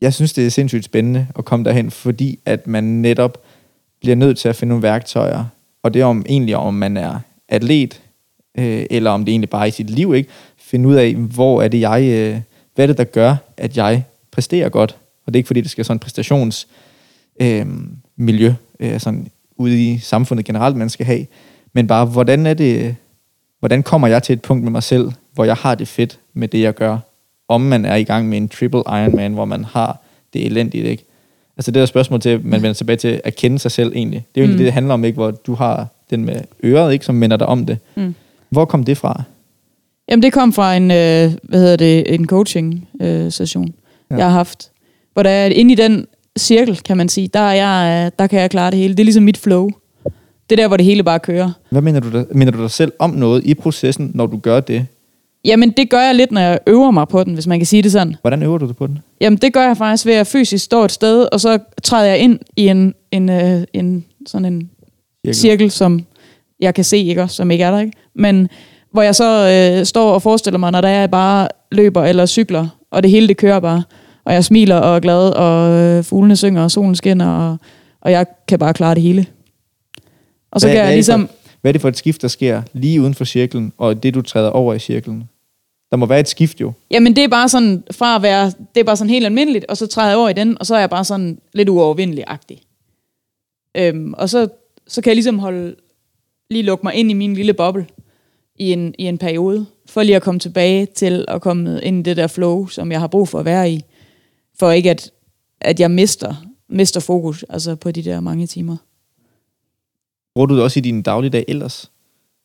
Jeg synes, det er sindssygt spændende at komme derhen, fordi at man netop bliver nødt til at finde nogle værktøjer, og det er om egentlig om man er atlet, øh, eller om det egentlig bare er i sit liv, ikke? Finde ud af, hvor er det jeg, øh, hvad er det, der gør, at jeg præsterer godt. Og det er ikke fordi, det skal være sådan en præstations øh, miljø, øh, sådan ude i samfundet generelt, man skal have. Men bare, hvordan er det, hvordan kommer jeg til et punkt med mig selv, hvor jeg har det fedt med det, jeg gør? Om man er i gang med en triple Ironman, hvor man har det elendigt, ikke? Altså det er et spørgsmål til, man vender tilbage til at kende sig selv egentlig. Det er jo egentlig Mm. det, det handler om, ikke? Hvor du har den med øret, ikke? Som minder dig om det. Mm. Hvor kom det fra? Jamen, det kom fra en, øh, hvad hedder det, en coaching-session, øh, Ja. jeg har haft. Hvor der er inde i den cirkel, kan man sige, der, er jeg, øh, der kan jeg klare det hele. Det er ligesom mit flow. Det er der, hvor det hele bare kører. Hvad mener du, der, mener du dig selv om noget i processen, når du gør det? Jamen, det gør jeg lidt, når jeg øver mig på den, hvis man kan sige det sådan. Hvordan øver du dig på den? Jamen, det gør jeg faktisk ved at fysisk stå et sted, og så træder jeg ind i en, en, øh, en sådan en Cirkel. cirkel, som jeg kan se, ikke også, som ikke er der, ikke? Men hvor jeg så øh, står og forestiller mig, når der er jeg bare løber eller cykler, og det hele det kører bare, og jeg smiler og er glad, og øh, fuglene synger, og solen skinner, og, og jeg kan bare klare det hele. Og så Hvad- kan hvad jeg det for- ligesom... Hvad er det for et skift, der sker lige uden for cirklen, og det, du træder over i cirklen? Der må være et skift jo. Jamen, det er bare sådan, fra at være, det er bare sådan helt almindeligt, og så træder jeg over i den, og så er jeg bare sådan lidt uovervindelig-agtig. Øhm, og så, så kan jeg ligesom holde, lige lukke mig ind i min lille boble i en, i en periode, for lige at komme tilbage til at komme ind i det der flow, som jeg har brug for at være i, for ikke at, at jeg mister, mister fokus altså på de der mange timer. Bruger du det også i din dagligdag ellers?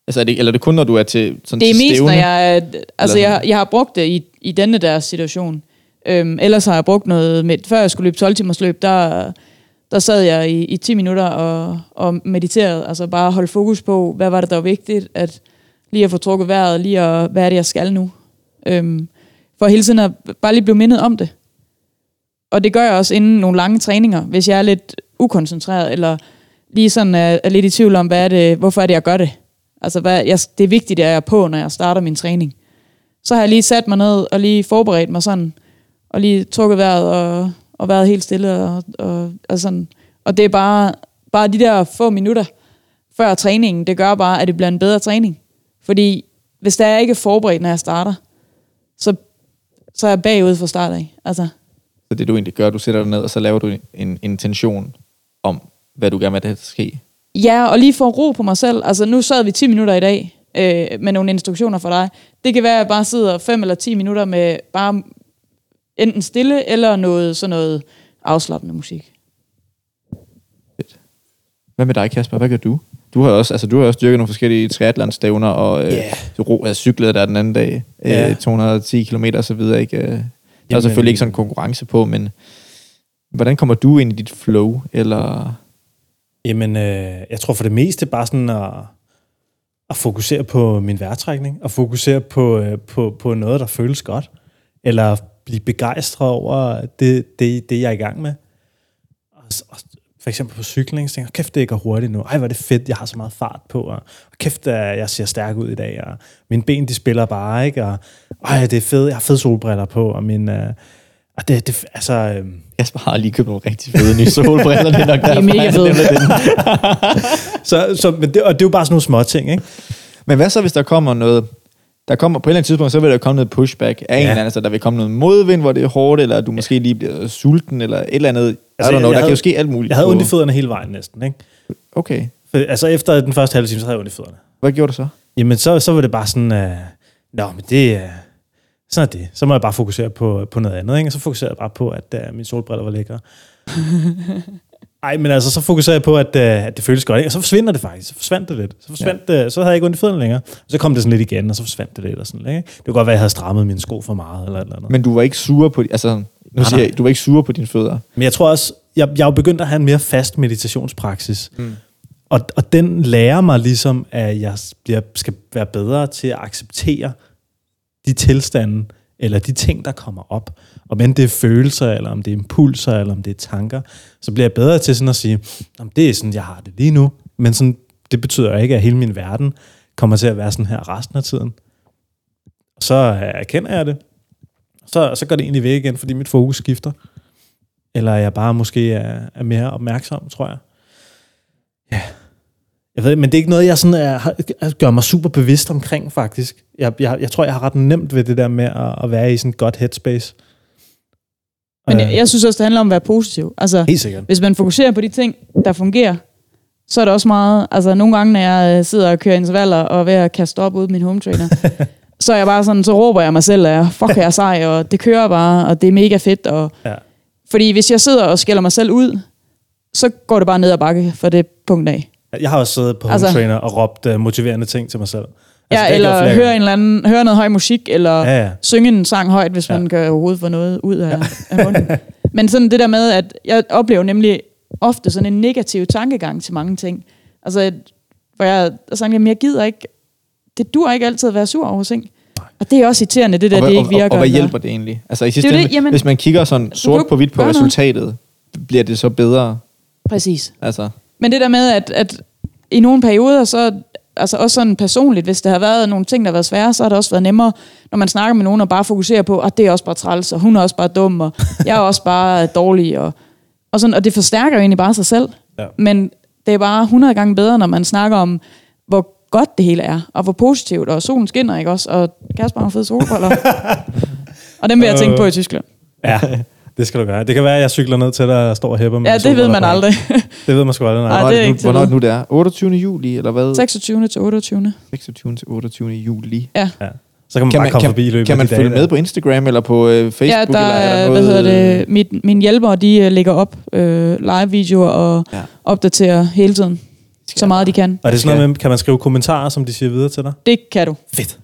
Altså, er det, eller er det kun, når du er til sådan Det er til mest, stævne? når jeg... Altså, Eller jeg, jeg har brugt det i, i denne der situation. Øhm, ellers har jeg brugt noget... Med, før jeg skulle løbe 12 timers løb, der, der sad jeg i, i 10 minutter og, og mediterede. Altså bare holde fokus på, hvad var det, der var vigtigt. At lige at få trukket vejret, lige at, hvad er det, jeg skal nu. Øhm, for hele tiden at bare lige blive mindet om det. Og det gør jeg også inden nogle lange træninger, hvis jeg er lidt ukoncentreret, eller lige sådan er, er lidt i tvivl om, hvad er det, hvorfor er det, jeg gør det. Altså, hvad, jeg, det er vigtigt, at jeg er på, når jeg starter min træning. Så har jeg lige sat mig ned og lige forberedt mig sådan, og lige trukket vejret og, og været helt stille. Og, og, og, sådan. og det er bare, bare de der få minutter før træningen, det gør bare, at det bliver en bedre træning. Fordi hvis der ikke er forberedt, når jeg starter, så, så er jeg bagud fra start af. Altså, Så det du egentlig gør, du sætter dig ned, og så laver du en intention om, hvad du gerne vil have, det skal ske. Ja, og lige få ro på mig selv. Altså, nu sad vi 10 minutter i dag øh, med nogle instruktioner for dig. Det kan være, at jeg bare sidder 5 eller 10 minutter med bare enten stille eller noget, sådan noget afslappende musik. Hvad med dig, Kasper? Hvad gør du? Du har også, altså, du har også dyrket nogle forskellige triathlon-stævner, og øh, du ro, altså, cyklede der den anden dag, øh, Ja. 210 km og så videre. Ikke? Øh, Der er Jamen- selvfølgelig ikke sådan en konkurrence på, men hvordan kommer du ind i dit flow? Eller Jamen, øh, jeg tror for det meste bare sådan at, at fokusere på min vejrtrækning, og fokusere på, øh, på, på noget, der føles godt. Eller blive begejstret over det, det, det jeg er i gang med. Og, og for eksempel på cykling, så tænker jeg, kæft, det går hurtigt nu. Ej, hvor er det fedt, jeg har så meget fart på. Og, og kæft, øh, jeg ser stærk ud i dag. Og mine ben, de spiller bare, ikke? Og ej, det er fedt, jeg har fede solbriller på. Og min, Øh, og det, det, altså... Øh, Jesper har lige købt nogle rigtig fede nye solbriller. det er nok Det er mega fedt. så, så, men det, og det er jo bare sådan nogle små ting, ikke? Men hvad så, hvis der kommer noget... Der kommer på et eller andet tidspunkt, så vil der komme noget pushback af ja. en eller anden, altså der vil komme noget modvind, hvor det er hårdt, eller du måske lige bliver sulten, eller et eller andet. Altså, know, der havde, kan jo ske alt muligt. Jeg havde ondt i fødderne hele vejen næsten, ikke? Okay. For, altså efter den første halve time, så havde jeg ondt i fødderne. Hvad gjorde du så? Jamen, så, så var det bare sådan, uh, nå, men det, uh, sådan er det. Så må jeg bare fokusere på, på noget andet, ikke? Og så fokuserede jeg bare på, at uh, mine solbriller var lækre. Ej, men altså, så fokuserede jeg på, at, uh, at det føles godt, ikke? Og så forsvinder det faktisk. Så forsvandt det lidt. Så, forsvandt ja. det, så havde jeg ikke ondt i fødderne længere. Og så kom det sådan lidt igen, og så forsvandt det lidt. Og sådan, ikke? Det kunne godt være, at jeg havde strammet mine sko for meget, eller eller andet. Men, du var ikke sur på... Altså, nu siger jeg, du var ikke sur på dine fødder. men jeg tror også, jeg, jeg er jo begyndt at have en mere fast meditationspraksis. Mm. Og, og den lærer mig ligesom, at jeg bliver, skal være bedre til at acceptere de tilstande, eller de ting, der kommer op. Om end det er følelser, eller om det er impulser, eller om det er tanker, så bliver jeg bedre til sådan at sige, om det er sådan, jeg har det lige nu. Men sådan, det betyder ikke, at hele min verden kommer til at være sådan her resten af tiden. Så erkender jeg det. Så, så går det egentlig væk igen, fordi mit fokus skifter. Eller jeg bare måske er, er mere opmærksom, tror jeg. Ja. Jeg ved, men det er ikke noget, jeg sådan er, gør mig super bevidst omkring, faktisk. Jeg, jeg, jeg tror, jeg har ret nemt ved det der med at, at være i sådan et godt headspace. Men Øh, jeg, jeg synes også, det handler om at være positiv. Altså, Helt sikkert. hvis man fokuserer på de ting, der fungerer, så er det også meget... Altså, nogle gange, når jeg øh, sidder og kører intervaller og er ved at kaste op ud min home trainer, så er jeg bare sådan, så råber jeg mig selv, at fuck, jeg er sej, og det kører bare, og det er mega fedt. Og... Ja. Fordi hvis jeg sidder og skælder mig selv ud, så går det bare ned ad bakke for det punkt af. Jeg har også siddet på Altså- home trainer og råbt uh, motiverende ting til mig selv. Ja, jeg gjort eller høre, en eller anden, høre noget høj musik, eller Ja, ja. synge en sang højt, hvis Ja. man kan overhovedet få noget ud af, af munden. Men sådan det der med, at jeg oplever nemlig ofte sådan en negativ tankegang til mange ting. Altså, at- hvor jeg har sagt, jamen jeg gider ikke, det dur ikke altid at være sur over ting. Og det er også irriterende, det der, og, hvad- det ikke og, og, virker. og hvad hjælper det egentlig? Altså i sidste Det er det, jamen- hvis man kigger sådan sort på hvidt på gøre noget. resultatet, bliver det så bedre? Præcis. Altså, Men det der med, at, at i nogle perioder, så altså også sådan personligt, hvis der har været nogle ting, der har været svære, så har det også været nemmere, når man snakker med nogen og bare fokuserer på, at det er også bare træls, og hun er også bare dum, og jeg er også bare dårlig, og, og, sådan, og det forstærker jo egentlig bare sig selv. Ja. Men det er bare 100 gange bedre, når man snakker om, hvor godt det hele er, og hvor positivt, og solen skinner, ikke også? Og Kasper har fede solbriller. og dem vil jeg tænke på i Tyskland. Ja, det skal du gøre. Det kan være, at jeg cykler ned til dig og står og hæpper med Ja, det ved man på. aldrig. Det ved man sgu aldrig, nej. Nej, hvornår, det er det ikke hvornår er det nu det er? 28. juli, eller hvad? 26. til 28. 26. til 28. juli. Ja. Så kan man Kan bare man, komme kan, forbi i løbet kan man følge dage. med på Instagram eller på øh, Facebook? Ja, der eller er er, der hvad noget, hedder det, mit, mine hjælpere, de øh, lægger op øh, live-videoer og Ja. ja. opdaterer hele tiden, så meget de kan. Og det er sådan noget med, kan man skrive kommentarer, som de siger videre til dig? Det kan du. Fedt.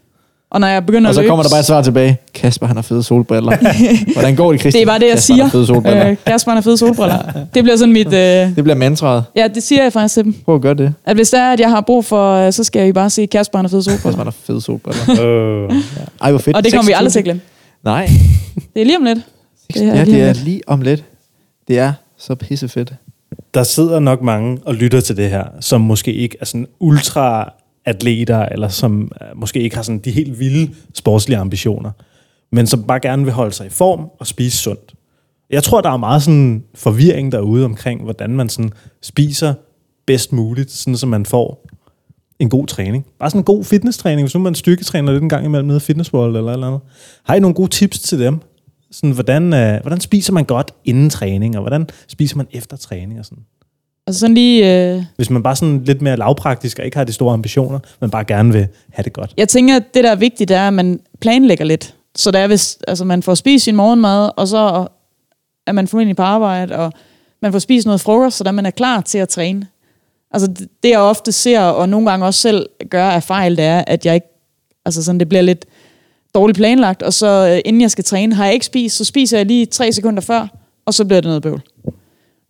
Og når jeg begynder Og så at løbe, kommer der bare et svar tilbage. Kasper, han har fede solbriller. Hvordan går det, Christian? det er bare det, jeg Kasper, han siger. har fede solbriller. Øh, Kasper han har fede solbriller. det bliver sådan mit... Øh, Det bliver mantraet. ja, det siger jeg faktisk til dem. Prøv at gøre det. At hvis der er, at jeg har brug for, øh, så skal jeg bare sige, Kasper han har fede Kasper, solbriller. han har fede solbriller. Øh. Ej, hvor fedt. Og det kommer vi aldrig til at 26. glemme. Nej. Det er lige om lidt. Det er ja, lige det om er lidt. lige om lidt. Det er så pissefedt. Der sidder nok mange og lytter til det her, som måske ikke er sådan ultra atleter, eller som øh, måske ikke har sådan de helt vilde sportslige ambitioner, men som bare gerne vil holde sig i form og spise sundt. Jeg tror, der er meget sådan forvirring derude omkring, hvordan man sådan spiser bedst muligt, sådan så man får en god træning. Bare sådan en god fitnesstræning, hvis nu man styrketræner lidt en gang imellem nede i Fitness World eller et eller andet. Har I nogle gode tips til dem? Sådan, hvordan, øh, hvordan spiser man godt inden træning, og hvordan spiser man efter træning og sådan? Altså sådan lige... Øh, Hvis man bare sådan lidt mere lavpraktisk og ikke har de store ambitioner, men bare gerne vil have det godt. Jeg tænker, at det, der er vigtigt, det er, at man planlægger lidt. Så det er, hvis altså, man får spist sin morgenmad, og så er man formentlig på arbejde, og man får spist noget frokost, så man er klar til at træne. Altså det, det, jeg ofte ser, og nogle gange også selv gør af fejl, det er, at jeg ikke, altså sådan, det bliver lidt dårligt planlagt, og så øh, inden jeg skal træne, har jeg ikke spist, så spiser jeg lige tre sekunder før, og så bliver det noget bøvl.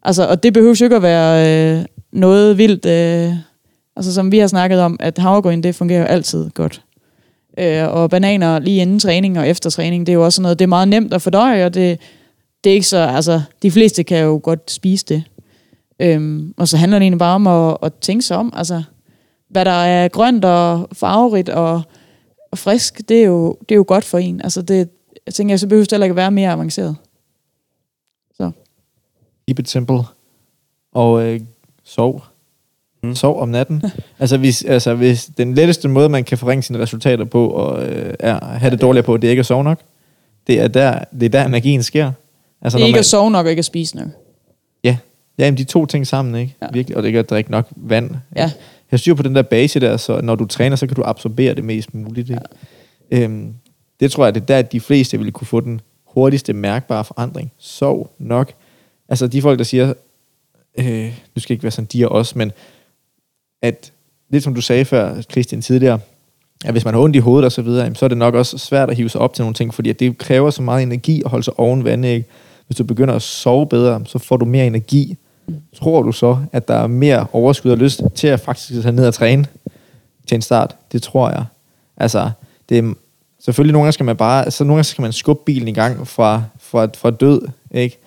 Altså, og det behøver jo ikke at være øh, noget vildt, øh, altså som vi har snakket om, at havregryn, det fungerer jo altid godt. øh, og bananer lige inden træning og efter træning. Det er jo også noget, det er meget nemt at fordøje, og det, det er ikke så, altså, de fleste kan jo godt spise det. Øhm, og så handler det egentlig bare om at, at tænke sig om, altså, hvad der er grønt og farverigt og, og frisk, det er, jo, det er jo godt for en. Altså, det, jeg tænker, så behøver det heller ikke at være mere avanceret. It simple. Og øh, sov. Mm. Sov om natten. altså, hvis, altså, hvis den letteste måde, man kan forringe sine resultater på, og øh, er, have det dårligere på, det er ikke at sove nok. Det er der, det er der magien sker. Altså, det er ikke man, at sove nok og ikke at spise nok. Ja, ja jamen, de to ting sammen, ikke? Ja. Ja. Virkelig. Og det ikke at drikke nok vand. Ja. Jeg styr på den der base der, så når du træner, så kan du absorbere det mest muligt. Ikke? Ja. Øhm, det tror jeg, det er der, at de fleste ville kunne få den hurtigste mærkbare forandring. Sov nok. Altså de folk, der siger, øh, du skal ikke være sådan de og os, men at, lidt som du sagde før, Christian, tidligere, at hvis man har ondt i hovedet og så videre, så er det nok også svært at hive sig op til nogle ting, fordi at det kræver så meget energi at holde sig oven vand, ikke? Hvis du begynder at sove bedre, så får du mere energi. Tror du så, at der er mere overskud og lyst til at faktisk tage ned og træne til en start? Det tror jeg. Altså, det er, selvfølgelig nogle gange skal man bare, så nogle gange skal man skubbe bilen i gang fra, fra, fra død, ikke?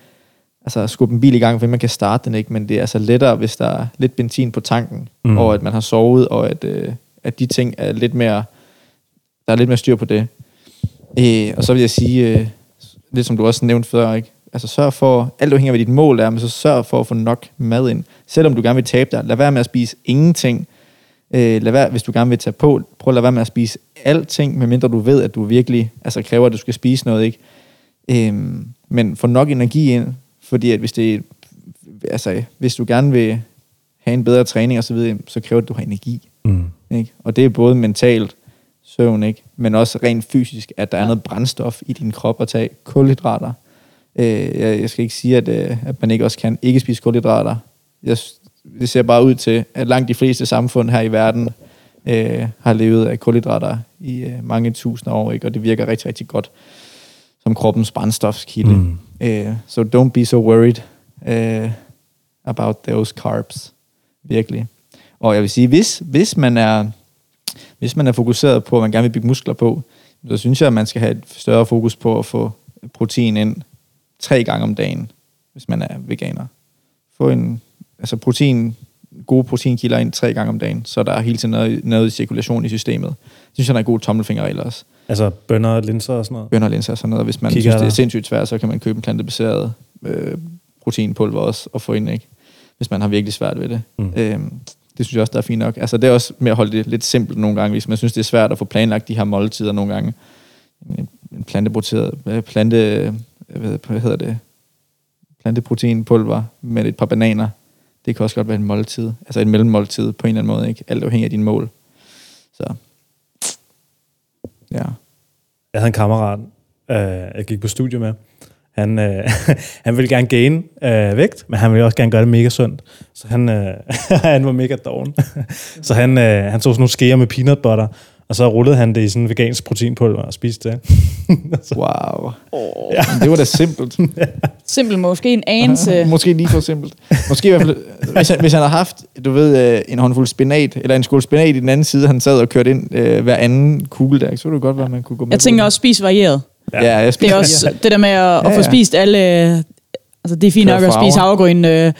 Altså skubbe en bil i gang, for man kan starte den, ikke? Men det er altså lettere, hvis der er lidt benzin på tanken, Mm. og at man har sovet, og at, øh, at de ting er lidt mere, der er lidt mere styr på det. Øh, og så vil jeg sige, øh, lidt som du også nævnte før, ikke? Altså sørg for, alt afhængig af hvad dit mål er, men så sørg for at få nok mad ind. Selvom du gerne vil tabe dig, lad være med at spise ingenting. Øh, lad være, hvis du gerne vil tage på, prøv at lade være med at spise alting, medmindre du ved, at du virkelig altså, kræver, at du skal spise noget. ikke. Øhm, men få nok energi ind, fordi at hvis, det, altså, hvis du gerne vil have en bedre træning og så videre, så kræver det, at du har energi. Mm. Ikke? Og det er både mentalt, søvn, ikke? men også rent fysisk, at der er noget brændstof i din krop at tage kulhydrater. Øh, jeg, jeg skal ikke sige, at, øh, at man ikke også kan ikke spise kulhydrater. Jeg, det ser bare ud til, at langt de fleste samfund her i verden øh, har levet af kulhydrater i øh, mange tusinder år, ikke? og det virker rigtig, rigtig godt som kroppens brændstofskilde. Mm. Mm. So don't be so worried uh, about those carbs. Virkelig. Og jeg vil sige, hvis, hvis man er hvis man er fokuseret på, at man gerne vil bygge muskler på, så synes jeg, at man skal have et større fokus på at få protein ind tre gange om dagen, hvis man er veganer. Få en, altså protein, gode proteinkilder ind tre gange om dagen, så der er hele tiden noget, noget cirkulation i systemet. Det synes jeg, der er en god tommelfingerregel også. Altså bønner, linser og sådan noget. Bønner og linser og sådan noget. Hvis man Kigger synes, det er sindssygt svært, så kan man købe en plantebaseret øh, proteinpulver også og få ind, ikke? hvis man har virkelig svært ved det. Mm. Øhm, det synes jeg også, der er fint nok. Altså, det er også med at holde det lidt simpelt nogle gange, hvis man synes, det er svært at få planlagt de her måltider nogle gange. En plantebaseret, øh, plante, hvad hvad hedder det, planteproteinpulver med et par bananer, det kan også godt være en måltid, altså en mellemmåltid på en eller anden måde, ikke? Alt afhængig af dine mål. Så, ja. Jeg havde en kammerat, øh, jeg gik på studie med. Han, øh, han ville gerne gain øh, vægt, men han ville også gerne gøre det mega sundt. Så han, øh, han var mega doven. så han, øh, han tog sådan nogle skeer med peanut butter, og så rullede han det i sådan en vegansk proteinpulver og spiste det. så, Wow. Oh. Ja. Det var da simpelt. Simpelt måske en anelse. Måske lige for simpelt. Måske i hvert fald, hvis han, hvis han har haft, du ved, øh, en håndfuld spinat, eller en skål spinat i den anden side, han sad og kørte ind øh, hver anden kugle der, så ville det godt være, at man kunne gå med Jeg tænker det. også, spis varieret. Ja, ja jeg Det spiser er også det der med at, at Ja, få ja. spist alle... Altså, det er fint Køre nok at spise havregryn øh,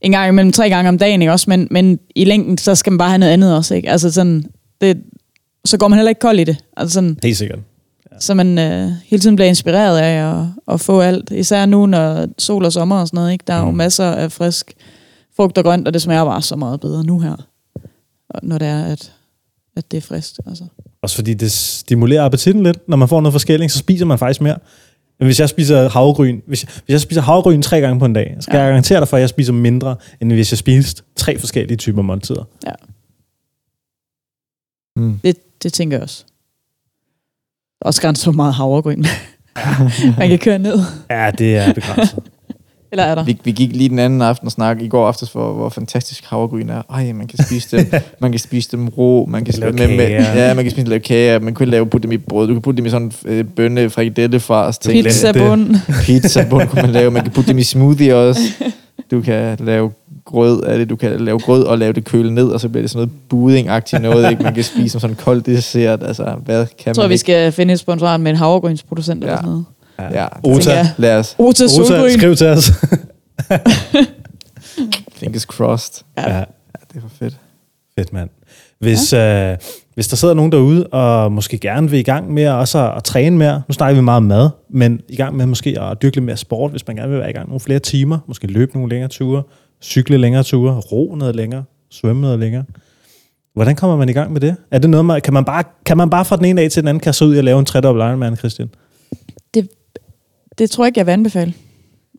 en gang imellem tre gange om dagen, ikke også? Men, men i længden, så skal man bare have noget andet også, ikke? Altså sådan, det, så går man heller ikke kold i det. Altså sådan, helt sikkert. så man øh, hele tiden bliver inspireret af at, at få alt. Især nu, når sol og sommer og sådan noget, ikke? Der er jo Mm. masser af frisk frugt og grønt, og det smager bare så meget bedre nu her. Og Når det er, at, at det er frisk. Altså. Også fordi det stimulerer appetitten lidt. Når man får noget forskelligt, så spiser man faktisk mere. Men hvis jeg spiser havregryn, hvis, hvis jeg spiser havregryn tre gange på en dag, så skal Ja. ja. jeg garantere dig for, at jeg spiser mindre, end hvis jeg spiste tre forskellige typer måltider. Ja, Mm. det, det tænker jeg også. Der er Også grænser så meget havregryn. man kan køre ned. Ja, det er begrænset. Eller er der? Vi, vi gik lige den anden aften og snakkede i går aftes, hvor, hvor fantastisk havregryn er. Ej, man kan spise dem, man kan spise dem rå, man kan spise med, med, ja, man kan spise lave kager, man kan lave putte dem i brød, du kan putte dem i sådan øh, bønne, frikadelle fra ting. Pizza bund. Pizza bund kunne man lave, man kan putte dem i smoothie også. Du kan lave grød af det. Du kan lave grød og lave det køle ned, og så bliver det sådan noget budding noget, ikke? Man kan spise som sådan en kold dessert. Altså, hvad kan Jeg tror, man vi ikke? skal finde et sponsorat med en havregrynsproducent eller Ja. sådan noget. Ja, Ota. tænker jeg. lad os. Ota solgryn. skriv til os. Fingers crossed. Ja. ja. Ja, det er for fedt. Fedt, mand. Hvis, ja. øh, hvis der sidder nogen derude, og måske gerne vil i gang med også at, at træne mere, nu snakker vi meget om mad, men i gang med måske at dyrke lidt mere sport, hvis man gerne vil være i gang nogle flere timer, måske løbe nogle længere ture, cykle længere ture, ro noget længere, svømme noget længere. Hvordan kommer man i gang med det? Er det noget, man, kan, man bare, kan man bare fra den ene dag til den anden kasse ud og lave en tredobbelt Ironman, Christian? Det, det tror jeg ikke, jeg vil anbefale.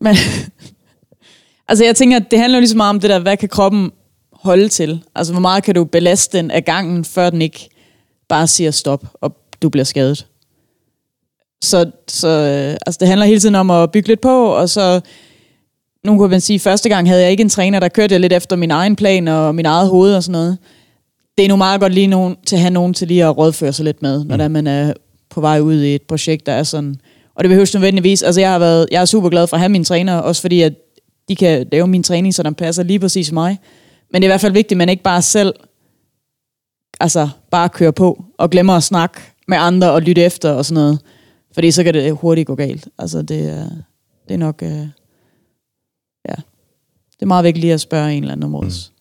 Men, altså jeg tænker, at det handler jo lige så meget om det der, hvad kan kroppen holde til? Altså hvor meget kan du belaste den af gangen, før den ikke bare siger stop, og du bliver skadet? Så, så øh, altså det handler hele tiden om at bygge lidt på, og så nu kunne man sige, første gang havde jeg ikke en træner, der kørte jeg lidt efter min egen plan og min eget hoved og sådan noget. Det er nu meget godt lige nogen, til at have nogen til lige at rådføre sig lidt med, når mm. man er på vej ud i et projekt, der er sådan... Og det behøves nødvendigvis... Altså, jeg, har været, jeg er super glad for at have mine træner, også fordi, at de kan lave min træning, så den passer lige præcis mig. Men det er i hvert fald vigtigt, at man ikke bare selv altså, bare kører på og glemmer at snakke med andre og lytte efter og sådan noget. Fordi så kan det hurtigt gå galt. Altså, det, er, det er nok... Øh. Det er meget vigtigt lige at spørge en eller anden om råds.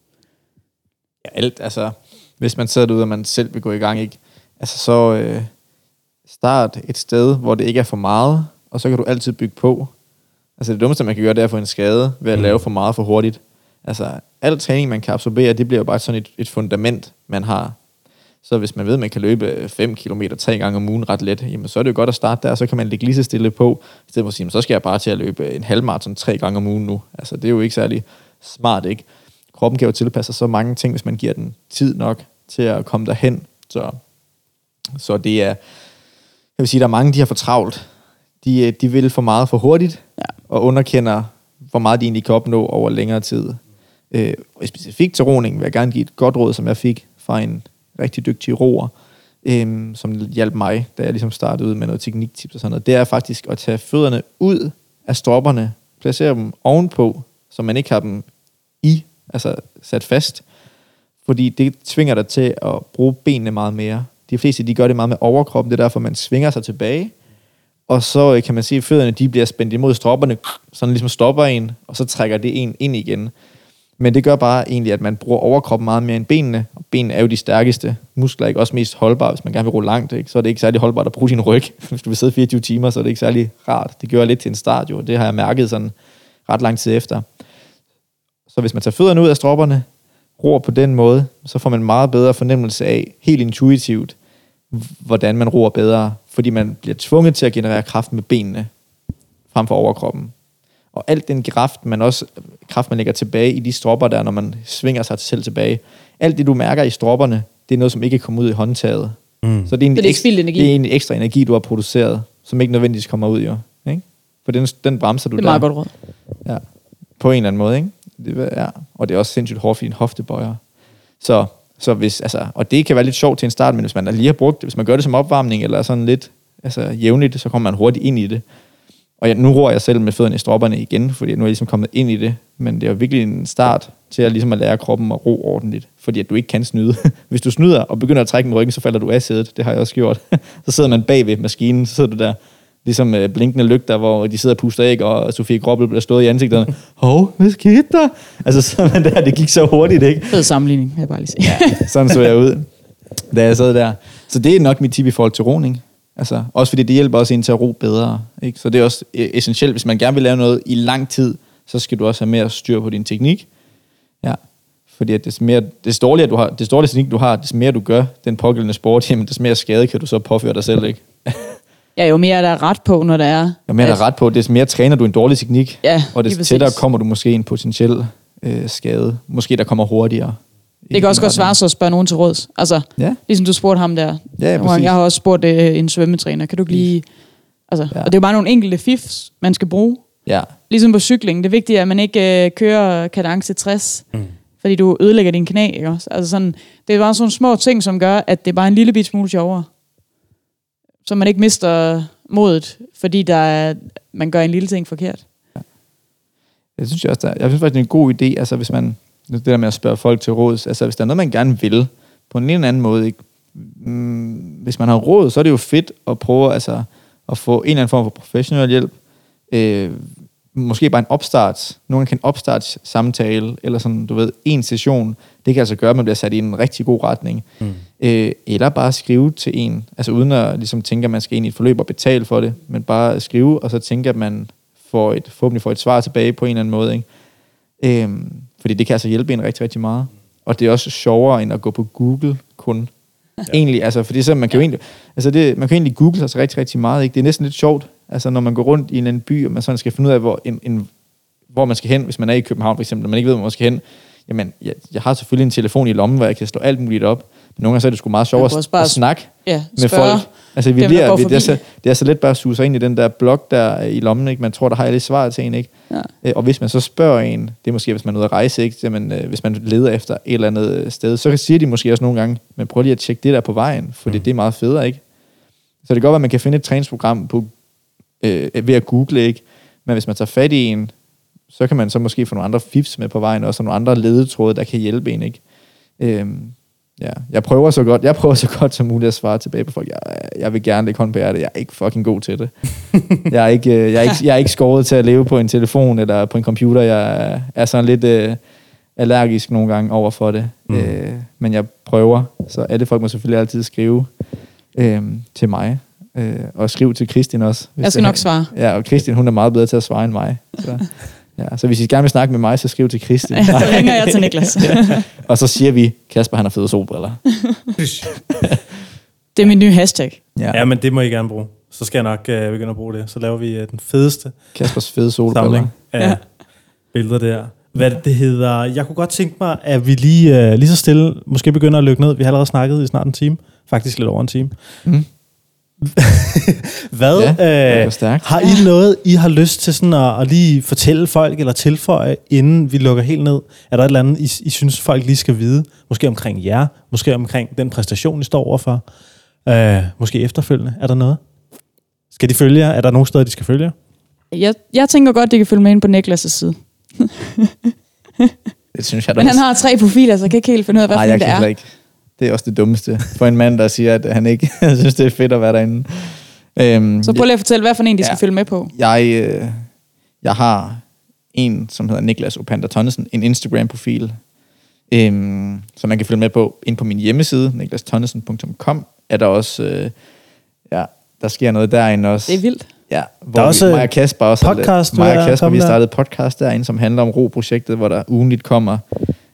Ja, alt, altså, hvis man sidder derude, og man selv vil gå i gang, ikke? Altså, så øh, start et sted, hvor det ikke er for meget, og så kan du altid bygge på. Altså, det dummeste, man kan gøre, det er at få en skade ved at Mm. lave for meget for hurtigt. Altså, al træning, man kan absorbere, det bliver jo bare sådan et, et fundament, man har. Så hvis man ved, at man kan løbe 5 km tre gange om ugen ret let, jamen så er det jo godt at starte der, så kan man ligge lige så stille på, i stedet for at sige, "Men så skal jeg bare til at løbe en halvmarathon tre gange om ugen nu. Altså, det er jo ikke særlig smart, ikke? kroppen kan jo tilpasse sig så mange ting, hvis man giver den tid nok til at komme derhen. Så, så det er, jeg vil sige, der er mange, de har for travlt. De, øh, de vil for meget for hurtigt, Ja. og underkender, hvor meget de egentlig kan opnå over længere tid. Øh, og specifikt til roning vil jeg gerne give et godt råd, som jeg fik fra en rigtig dygtige roer, øhm, som hjalp mig, da jeg ligesom startede ud med noget tekniktips og sådan noget. Det er faktisk at tage fødderne ud af stropperne, placere dem ovenpå, så man ikke har dem i, altså sat fast. Fordi det tvinger dig til at bruge benene meget mere. De fleste, de gør det meget med overkroppen, det er derfor, man svinger sig tilbage. Og så øh, kan man se, at fødderne de bliver spændt imod stropperne, sådan ligesom stopper en, og så trækker det en ind igen. Men det gør bare egentlig, at man bruger overkroppen meget mere end benene. Og benene er jo de stærkeste muskler, ikke også mest holdbare, hvis man gerne vil rulle langt. Ikke? Så er det ikke særlig holdbart at bruge sin ryg. Hvis du vil sidde 24 timer, så er det ikke særlig rart. Det gør jeg lidt til en start jo. Det har jeg mærket sådan ret lang tid efter. Så hvis man tager fødderne ud af stropperne, ror på den måde, så får man en meget bedre fornemmelse af, helt intuitivt, hvordan man ror bedre, fordi man bliver tvunget til at generere kraft med benene, frem for overkroppen. Og alt den kraft, man også kraft, man lægger tilbage i de stropper der, når man svinger sig selv tilbage, alt det, du mærker i stropperne, det er noget, som ikke kommer ud i håndtaget. Mm. Så det er, en det er spildt energi. Det er en ekstra energi, du har produceret, som ikke nødvendigvis kommer ud, jo. Ikke? For den, den bremser du Det er der. meget godt råd. Ja. På en eller anden måde, ikke? Det, ja. Og det er også sindssygt hårdt for din hoftebøjer. Så, så hvis, altså, og det kan være lidt sjovt til en start, men hvis man lige har brugt det, hvis man gør det som opvarmning, eller sådan lidt altså, jævnligt, så kommer man hurtigt ind i det. Og jeg, nu roer jeg selv med fødderne i stropperne igen, fordi nu er jeg ligesom kommet ind i det. Men det er jo virkelig en start til at, ligesom at lære kroppen at ro ordentligt. Fordi at du ikke kan snyde. Hvis du snyder og begynder at trække med ryggen, så falder du af sædet. Det har jeg også gjort. så sidder man bag ved maskinen, så sidder du der ligesom øh, blinkende lygter, hvor de sidder og puster æg, og Sofie Grobbel bliver stået i ansigterne. Hov, hvad skete der? Altså, så man der, det gik så hurtigt, ikke? Fed sammenligning, vil jeg bare lige sige. Ja, sådan så jeg ud, da jeg sad der. Så det er nok mit tip i forhold til roning. Altså, også fordi det hjælper også en til at ro bedre. Ikke? Så det er også øh, essentielt, hvis man gerne vil lave noget i lang tid, så skal du også have mere styr på din teknik. Ja. Fordi at des mere, des dårligere du har, des dårligere teknik du har, des mere du gør den pågældende sport, jamen des mere skade kan du så påføre dig selv, ikke? Ja, jo mere der er ret på, når der er... Jo mere der er ret på, des mere træner du en dårlig teknik, Ja, og des præcis. tættere kommer du måske en potentiel øh, skade. Måske der kommer hurtigere. Det kan også godt svare sig at spørge nogen til råds. Altså, Ja. ligesom du spurgte ham der. Ja, præcis. Jeg har også spurgt øh, en svømmetræner. Kan du ikke lige... Altså, Ja. ja. Og det er jo bare nogle enkelte fifs, man skal bruge. Ja, Ligesom på cykling. Det er vigtigt, at man ikke øh, kører kadence 60, mm. fordi du ødelægger din knæ. Ikke også? Altså sådan, det er bare sådan nogle små ting, som gør, at det er bare en lille bit smule sjovere. Så man ikke mister modet, fordi der er, man gør en lille ting forkert. Det synes jeg også, der, jeg synes faktisk, det er en god idé, altså hvis man, det der med at spørge folk til råds, altså hvis der er noget, man gerne vil, på en eller anden måde, ikke? Mm, hvis man har råd, så er det jo fedt at prøve altså, at få en eller anden form for professionel hjælp, øh, måske bare en opstart, nogen kan opstart samtale, eller sådan, du ved, en session, det kan altså gøre, at man bliver sat i en rigtig god retning. Mm. Øh, eller bare skrive til en, altså uden at ligesom tænke, at man skal ind i et forløb og betale for det, men bare skrive, og så tænke, at man får et, forhåbentlig får et svar tilbage på en eller anden måde. Ikke? Øh, fordi det kan altså hjælpe en rigtig, rigtig meget. Og det er også sjovere, end at gå på Google kun. Ja. Egentlig, altså, fordi så man kan ja. jo egentlig, altså det, man kan egentlig google sig rigtig, rigtig meget, ikke? Det er næsten lidt sjovt, altså når man går rundt i en anden by, og man sådan skal finde ud af, hvor, en, en, hvor man skal hen, hvis man er i København for eksempel, og man ikke ved, hvor man skal hen, jamen, jeg, jeg har selvfølgelig en telefon i lommen, hvor jeg kan slå alt muligt op, men nogle gange så er det sgu meget sjovt at, at snakke ja, med folk. Altså, vi bliver, vi, det, er så, det er så let bare at suge sig ind i den der blok der i lommen, ikke? Man tror, der har lidt svar til en, ikke? Ja. Øh, og hvis man så spørger en, det er måske, hvis man er ude at rejse, ikke? Jamen, øh, hvis man leder efter et eller andet sted, så siger de måske også nogle gange, men prøv lige at tjekke det der på vejen, for mm. det er meget federe, ikke? Så det kan godt være, at man kan finde et træningsprogram på, øh, ved at google, ikke? Men hvis man tager fat i en, så kan man så måske få nogle andre fifs med på vejen, også og nogle andre ledetråde, der kan hjælpe en, ikke? Øhm, ja, jeg prøver så godt, jeg prøver så godt som muligt at svare tilbage på folk. Jeg, jeg vil gerne lægge hånd på hjertet. Jeg er ikke fucking god til det. jeg, er ikke, øh, jeg, er ikke, jeg er ikke skåret til at leve på en telefon eller på en computer. Jeg er sådan lidt øh, allergisk nogle gange over for det. Mm. Øh, men jeg prøver, så alle folk må selvfølgelig altid skrive øh, til mig. Øh, og skrive til Kristin også. Jeg skal nok svare. Ja, og Kristin hun er meget bedre til at svare end mig. Så. Ja, så hvis I gerne vil snakke med mig, så skriv til Kristin. Ja, så ringer jeg til Niklas. ja. Og så siger vi, Kasper han har fede solbriller. det er min nye hashtag. Ja. ja, men det må I gerne bruge. Så skal jeg nok uh, begynde at bruge det. Så laver vi uh, den fedeste Kaspers fede solbriller. Samling af ja. billeder der. Hvad det hedder, jeg kunne godt tænke mig, at vi lige, uh, lige så stille måske begynder at lykke ned. Vi har allerede snakket i snart en time. Faktisk lidt over en time. Mm. Hvad? Ja, øh, stærkt. Har I noget, I har lyst til sådan at, at lige fortælle folk, eller tilføje, inden vi lukker helt ned? Er der et eller andet, I, I synes, folk lige skal vide? Måske omkring jer, måske omkring den præstation, I står overfor? Øh, måske efterfølgende. Er der noget? Skal de følge jer? Er der nogen steder, de skal følge jer? Jeg, jeg tænker godt, de kan følge med ind på Niklas' side. det synes jeg da Men også. han har tre profiler, så jeg kan ikke helt finde ud af, hvad Ej, det er. Ikke. Det er også det dummeste for en mand, der siger, at han ikke synes, det er fedt at være derinde. Øhm, så prøv lige at fortælle, hvad for en, de ja, skal følge med på. Jeg, øh, jeg har en, som hedder Niklas Opander Tonnesen, en Instagram-profil, øhm, som man kan følge med på ind på min hjemmeside, niklastonnesen.com, er der også, øh, ja, der sker noget derinde også. Det er vildt. Ja, hvor der er også vi, mig og Kasper også podcast, mig og Kasper, vi har startet podcast derinde, som handler om ro-projektet, hvor der ugenligt kommer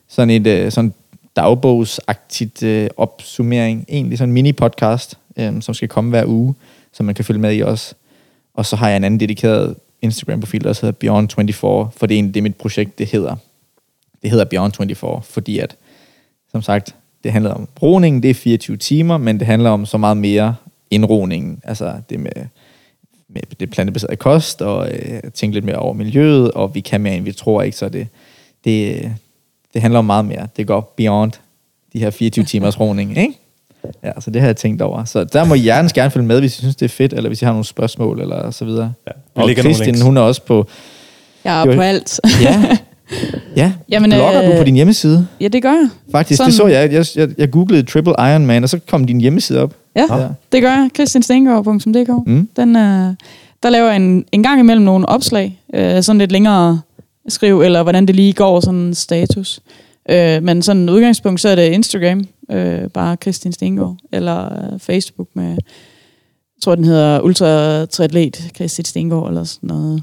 sådan et øh, sådan dagbogsagtigt øh, opsummering, egentlig sådan en mini-podcast, øh, som skal komme hver uge, som man kan følge med i også. Og så har jeg en anden dedikeret Instagram-profil, der også hedder Beyond24, for det er egentlig det, mit projekt det hedder. Det hedder Beyond24, fordi at, som sagt, det handler om roningen, det er 24 timer, men det handler om så meget mere indroningen, altså det med, med det plantebaserede kost, og øh, tænke lidt mere over miljøet, og vi kan mere, end vi tror, ikke? Så det, det, det handler om meget mere. Det går beyond de her 24 timers roning, ikke? Ja, så det har jeg tænkt over. Så der må I hjertens gerne følge med, hvis I synes, det er fedt, eller hvis I har nogle spørgsmål, eller så videre. Ja, og Kristin, hun er også på... Jeg er på alt. ja, ja. Jamen, blogger øh, du på din hjemmeside? Ja, det gør jeg. Faktisk, Sådan. det så jeg. Jeg, jeg. jeg googlede Triple Ironman, og så kom din hjemmeside op. Ja, ja. det gør jeg. kristinstengård.dk mm. Den, øh, Der laver jeg en, en gang imellem nogle opslag, øh, sådan lidt længere skriv, eller hvordan det lige går, sådan status. Øh, men sådan udgangspunkt, så er det Instagram, øh, bare Kristin Stengård, eller øh, Facebook med, jeg tror den hedder Ultra Triatlet Kristin Stengård, eller sådan noget.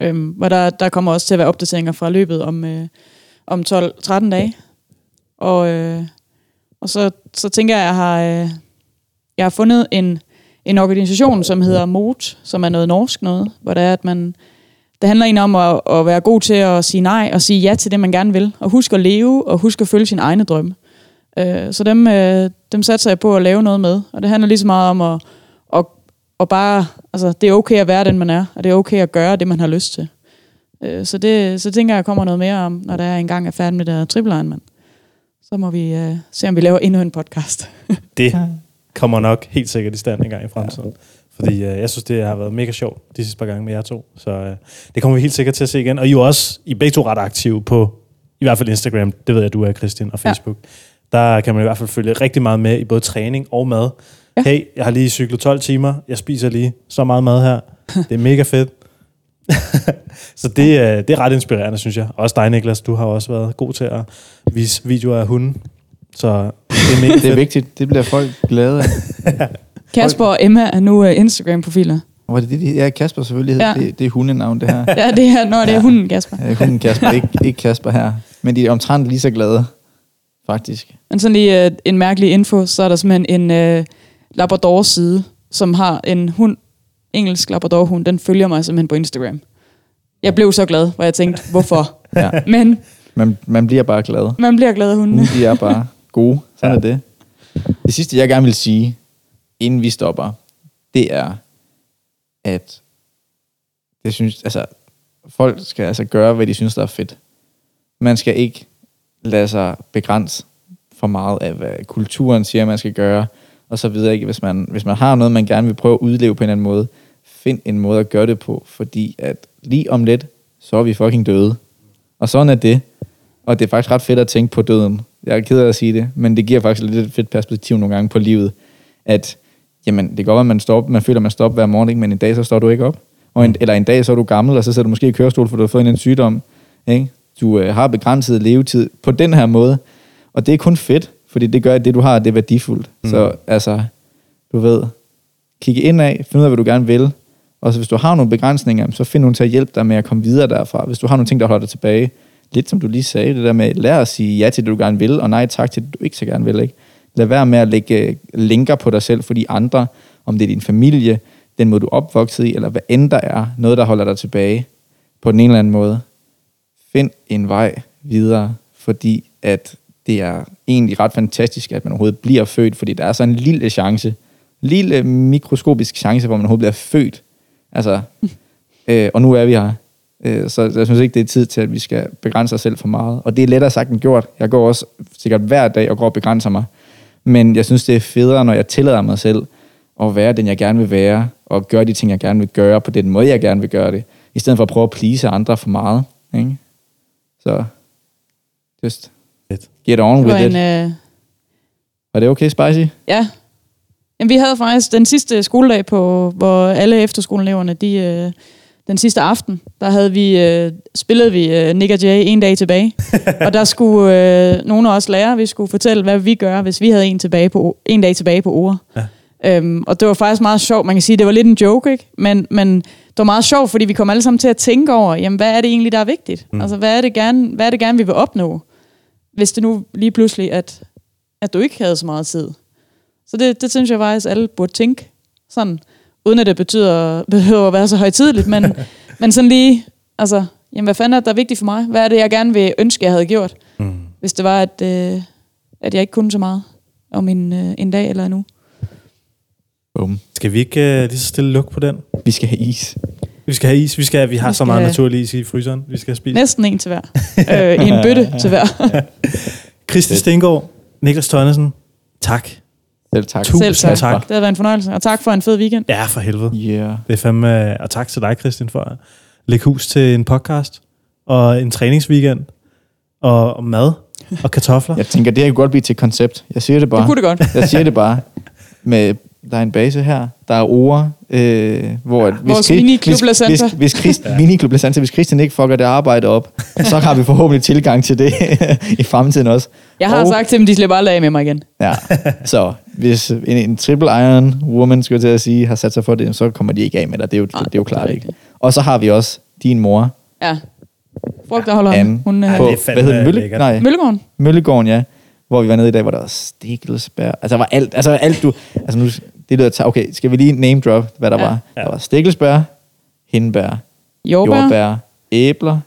Øh, hvor der, der kommer også til at være opdateringer fra løbet om, øh, om 12-13 dage. Og, øh, og så, så tænker jeg, at jeg har, øh, jeg har fundet en, en organisation, som hedder MOT, som er noget norsk noget, hvor det er, at man det handler egentlig om at, at være god til at sige nej og sige ja til det, man gerne vil. Og huske at leve og huske at følge sin egne drømme. Øh, så dem, øh, dem satser jeg på at lave noget med. Og det handler lige så meget om at, at, at bare... Altså, det er okay at være den, man er. Og det er okay at gøre det, man har lyst til. Øh, så det så tænker jeg, kommer noget mere om, når der er engang er færdig med det der triple Ironman. Så må vi se, om vi laver endnu en podcast. det kommer nok helt sikkert i stand en gang i fremtiden. Ja Fordi øh, jeg synes, det har været mega sjovt de sidste par gange med jer to. Så øh, det kommer vi helt sikkert til at se igen. Og I er jo også, I er begge to ret aktive på, i hvert fald Instagram, det ved jeg, du er, Christian, og Ja. Facebook. Der kan man i hvert fald følge rigtig meget med i både træning og mad. Ja. Hey, jeg har lige cyklet 12 timer, jeg spiser lige så meget mad her. Det er mega fedt. så det, er- det er ret inspirerende, synes jeg. Også dig, Niklas, du har også været god til at vise videoer af hunden. Så det er mega Det er vigtigt. Det bliver folk glade af. Kasper og Emma er nu uh, Instagram-profiler. Var det det, de- ja, Kasper selvfølgelig. Ja. Ja. Det, det er hundenavn, det her. Ja, det er, når det er Ja. hunden, Kasper. Ja, hunden Kasper, ikke, ikke Kasper her. Men de er omtrent lige så glade, faktisk. Men sådan lige uh, en mærkelig info, så er der simpelthen en uh, Labrador-side, som har en hund, engelsk Labrador-hund, den følger mig simpelthen på Instagram. Jeg blev så glad, hvor jeg tænkte, hvorfor? Ja. Men Man, man bliver bare glad. man bliver glad af hundene. Hunde, de er bare gode. Sådan ja. er det. Det sidste, jeg gerne vil sige, inden vi stopper, det er, at det synes, altså, folk skal altså gøre, hvad de synes, der er fedt. Man skal ikke lade sig begrænse for meget af, hvad kulturen siger, man skal gøre, og så videre. Ikke? Hvis, man, hvis man har noget, man gerne vil prøve at udleve på en eller anden måde, find en måde at gøre det på, fordi at lige om lidt, så er vi fucking døde. Og sådan er det. Og det er faktisk ret fedt at tænke på døden. Jeg er ked af at sige det, men det giver faktisk lidt et fedt perspektiv nogle gange på livet. At, jamen, det kan godt være, at man, står op, man føler, at man står op hver morgen, ikke? men en dag, så står du ikke op. Og en, eller en dag, så er du gammel, og så sidder du måske i kørestol, for du har fået en, en sygdom. Ikke? Du øh, har begrænset levetid på den her måde. Og det er kun fedt, fordi det gør, at det, du har, det er værdifuldt. Mm. Så altså, du ved, kigge ind af, finde ud af, hvad du gerne vil. Og så hvis du har nogle begrænsninger, så find nogen til at hjælpe dig med at komme videre derfra. Hvis du har nogle ting, der holder dig tilbage, lidt som du lige sagde, det der med, lær at sige ja til det, du gerne vil, og nej tak til det, du ikke så gerne vil. Ikke? Lad være med at lægge øh, linker på dig selv for de andre, om det er din familie, den måde, du er opvokset i, eller hvad end der er, noget, der holder dig tilbage på den ene eller anden måde. Find en vej videre, fordi at det er egentlig ret fantastisk, at man overhovedet bliver født, fordi der er så en lille chance, lille mikroskopisk chance, hvor man overhovedet bliver født. Altså, øh, og nu er vi her. Øh, så jeg synes ikke, det er tid til, at vi skal begrænse os selv for meget. Og det er lettere sagt end gjort. Jeg går også sikkert hver dag og går og begrænser mig. Men jeg synes, det er federe, når jeg tillader mig selv at være den, jeg gerne vil være, og gøre de ting, jeg gerne vil gøre, på den måde, jeg gerne vil gøre det, i stedet for at prøve at please andre for meget. Ikke? Så, just get on with it. en, øh, Var det okay, Spicy? Ja. Jamen, vi havde faktisk den sidste skoledag, på, hvor alle efterskoleeleverne, de, øh, den sidste aften, der havde vi, øh, spillede vi øh, Nick og Jay en dag tilbage. og der skulle øh, nogle af os lære, vi skulle fortælle, hvad vi gør, hvis vi havde en, tilbage på, en dag tilbage på ord. Ja. Øhm, og det var faktisk meget sjovt. Man kan sige, det var lidt en joke, ikke? Men, men det var meget sjovt, fordi vi kom alle sammen til at tænke over, jamen, hvad er det egentlig, der er vigtigt? Mm. Altså, hvad er, det gerne, hvad er det gerne, vi vil opnå? Hvis det nu lige pludselig, at, at du ikke havde så meget tid. Så det, det synes jeg faktisk, alle burde tænke sådan, uden at det betyder, behøver at være så højtidligt, men, men sådan lige, altså, jamen hvad fanden er det, der er vigtigt for mig? Hvad er det, jeg gerne vil ønske, jeg havde gjort, Mm. hvis det var, at, øh, at jeg ikke kunne så meget om en, øh, en dag eller en uge? Boom. Skal vi ikke uh, lige så stille lukke på den? Vi skal have is. Vi skal have is. Vi, skal, vi har Vi så meget have- naturlig is i fryseren. Vi skal spist. Næsten en til hver. øh, I en bøtte til hver. Kristi. Stengård, Niklas Tønnesen, tak. Selv tak. Tusind Selv tak. tak. Det har været en fornøjelse, og tak for en fed weekend. Ja, for helvede. Yeah. Det er fandme, og tak til dig, Christian, for at lægge hus til en podcast, og en træningsweekend, og, og mad, og kartofler. Jeg tænker, det her kunne godt blive til et koncept. Jeg siger det bare. Det kunne det godt. Jeg siger det bare. Med, der er en base her, der er ord, øh, hvor... at Vores Chris- miniklub hvis, hvis, hvis Christ, ja. Miniklub hvis Christian ikke fucker det arbejde op, så har vi forhåbentlig tilgang til det i fremtiden også. Jeg har Og- sagt til dem, de slipper aldrig af med mig igen. Ja, så hvis en, en triple iron woman, skulle jeg til at sige, har sat sig for det, så kommer de ikke af med dig. Det er jo, Nej, det er jo det er klart, ikke? Og så har vi også din mor Ja. Frugt, der holder Anne. Hun er på, det er fandme hvad hedder den, Mølle? lækkert. Nej, Møllegården. Møllegården, ja. Hvor vi var nede i dag, hvor der var stikkelsbær. Altså, der var alt, altså alt du... Altså nu, det lyder... Okay, skal vi lige name drop, hvad der Ja. var? Ja. Der var stikkelsbær, hindbær, Jordbær, jordbær, æbler,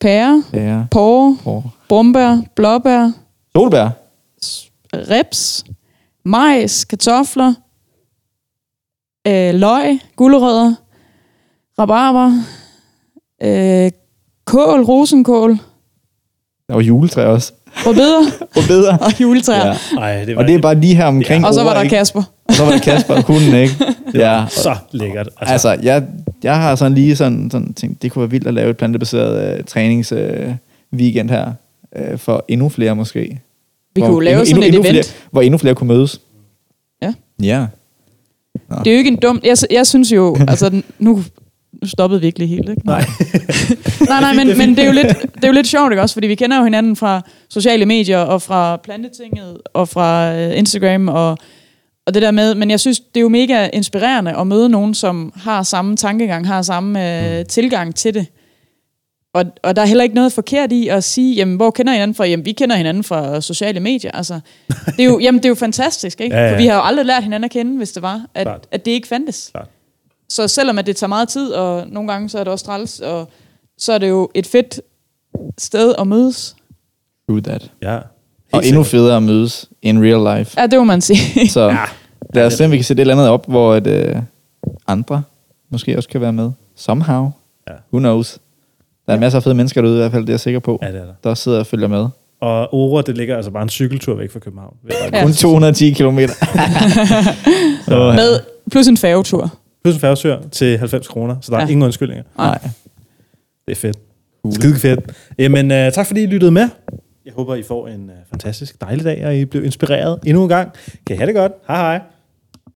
pære, bær, porre, og brumbær, blåbær, solbær. reps, majs, kartofler, øh, løg, gulerødder, rabarber, øh, kål, rosenkål, Der var juletræ også. Rødbeder Rødbeder. og juletræer. Ja. Ja. Ej, det var, Og det er bare lige her omkring Og så var ord, der ikke? Kasper. Og så var der Kasper og hunden, ikke? Ja. så lækkert. Altså, Altså, jeg, jeg har sådan lige sådan, sådan tænkt, det kunne være vildt at lave et plantebaseret øh, trænings øh, weekend her, øh, for endnu flere måske. Vi Hvor kunne jo lave endnu, sådan endnu, et endnu event. Flere, hvor endnu flere kunne mødes. Ja. Ja. Det er jo ikke en dum... Jeg, jeg synes jo... Altså, nu, nu stoppede vi ikke lige helt, ikke? Nej. nej, nej, men, men det, er jo lidt, det er jo lidt sjovt, ikke også? Fordi vi kender jo hinanden fra sociale medier, og fra Plantetinget, og fra øh, Instagram, og, og det der med... Men jeg synes, det er jo mega inspirerende at møde nogen, som har samme tankegang, har samme øh, tilgang til det. Og, og der er heller ikke noget forkert i at sige, jamen, hvor kender I hinanden fra? Jamen, vi kender hinanden fra sociale medier. Altså, det, er jo, jamen, det er jo fantastisk, ikke? Ja, ja. For vi har jo aldrig lært hinanden at kende, hvis det var, at, Klart. at det ikke fandtes. Klart. Så selvom at det tager meget tid, og nogle gange så er det også træls, og så er det jo et fedt sted at mødes. True that. ja. Og Helt endnu sikkert. federe at mødes in real life. Ja, det må man sige. Så lad os se, om vi kan sætte et eller andet op, hvor et, øh, andre måske også kan være med. Somehow. Ja. Who knows? Der er masser af fede mennesker derude i hvert fald, det er jeg sikker på, Ja, det er der. der sidder og følger med. Og Ora, det ligger altså bare en cykeltur væk fra København. Er Ja. Kun 210 km. Så, Med plus en færgetur. plus en færgesør til 90 kroner, så der er Ja. ingen undskyldninger. Nej. Det er fedt. Skide fedt. Jamen, uh, tak fordi I lyttede med. Jeg håber, I får en uh, fantastisk dejlig dag, og I blev inspireret endnu en gang. Kan I have det godt. Hej hej.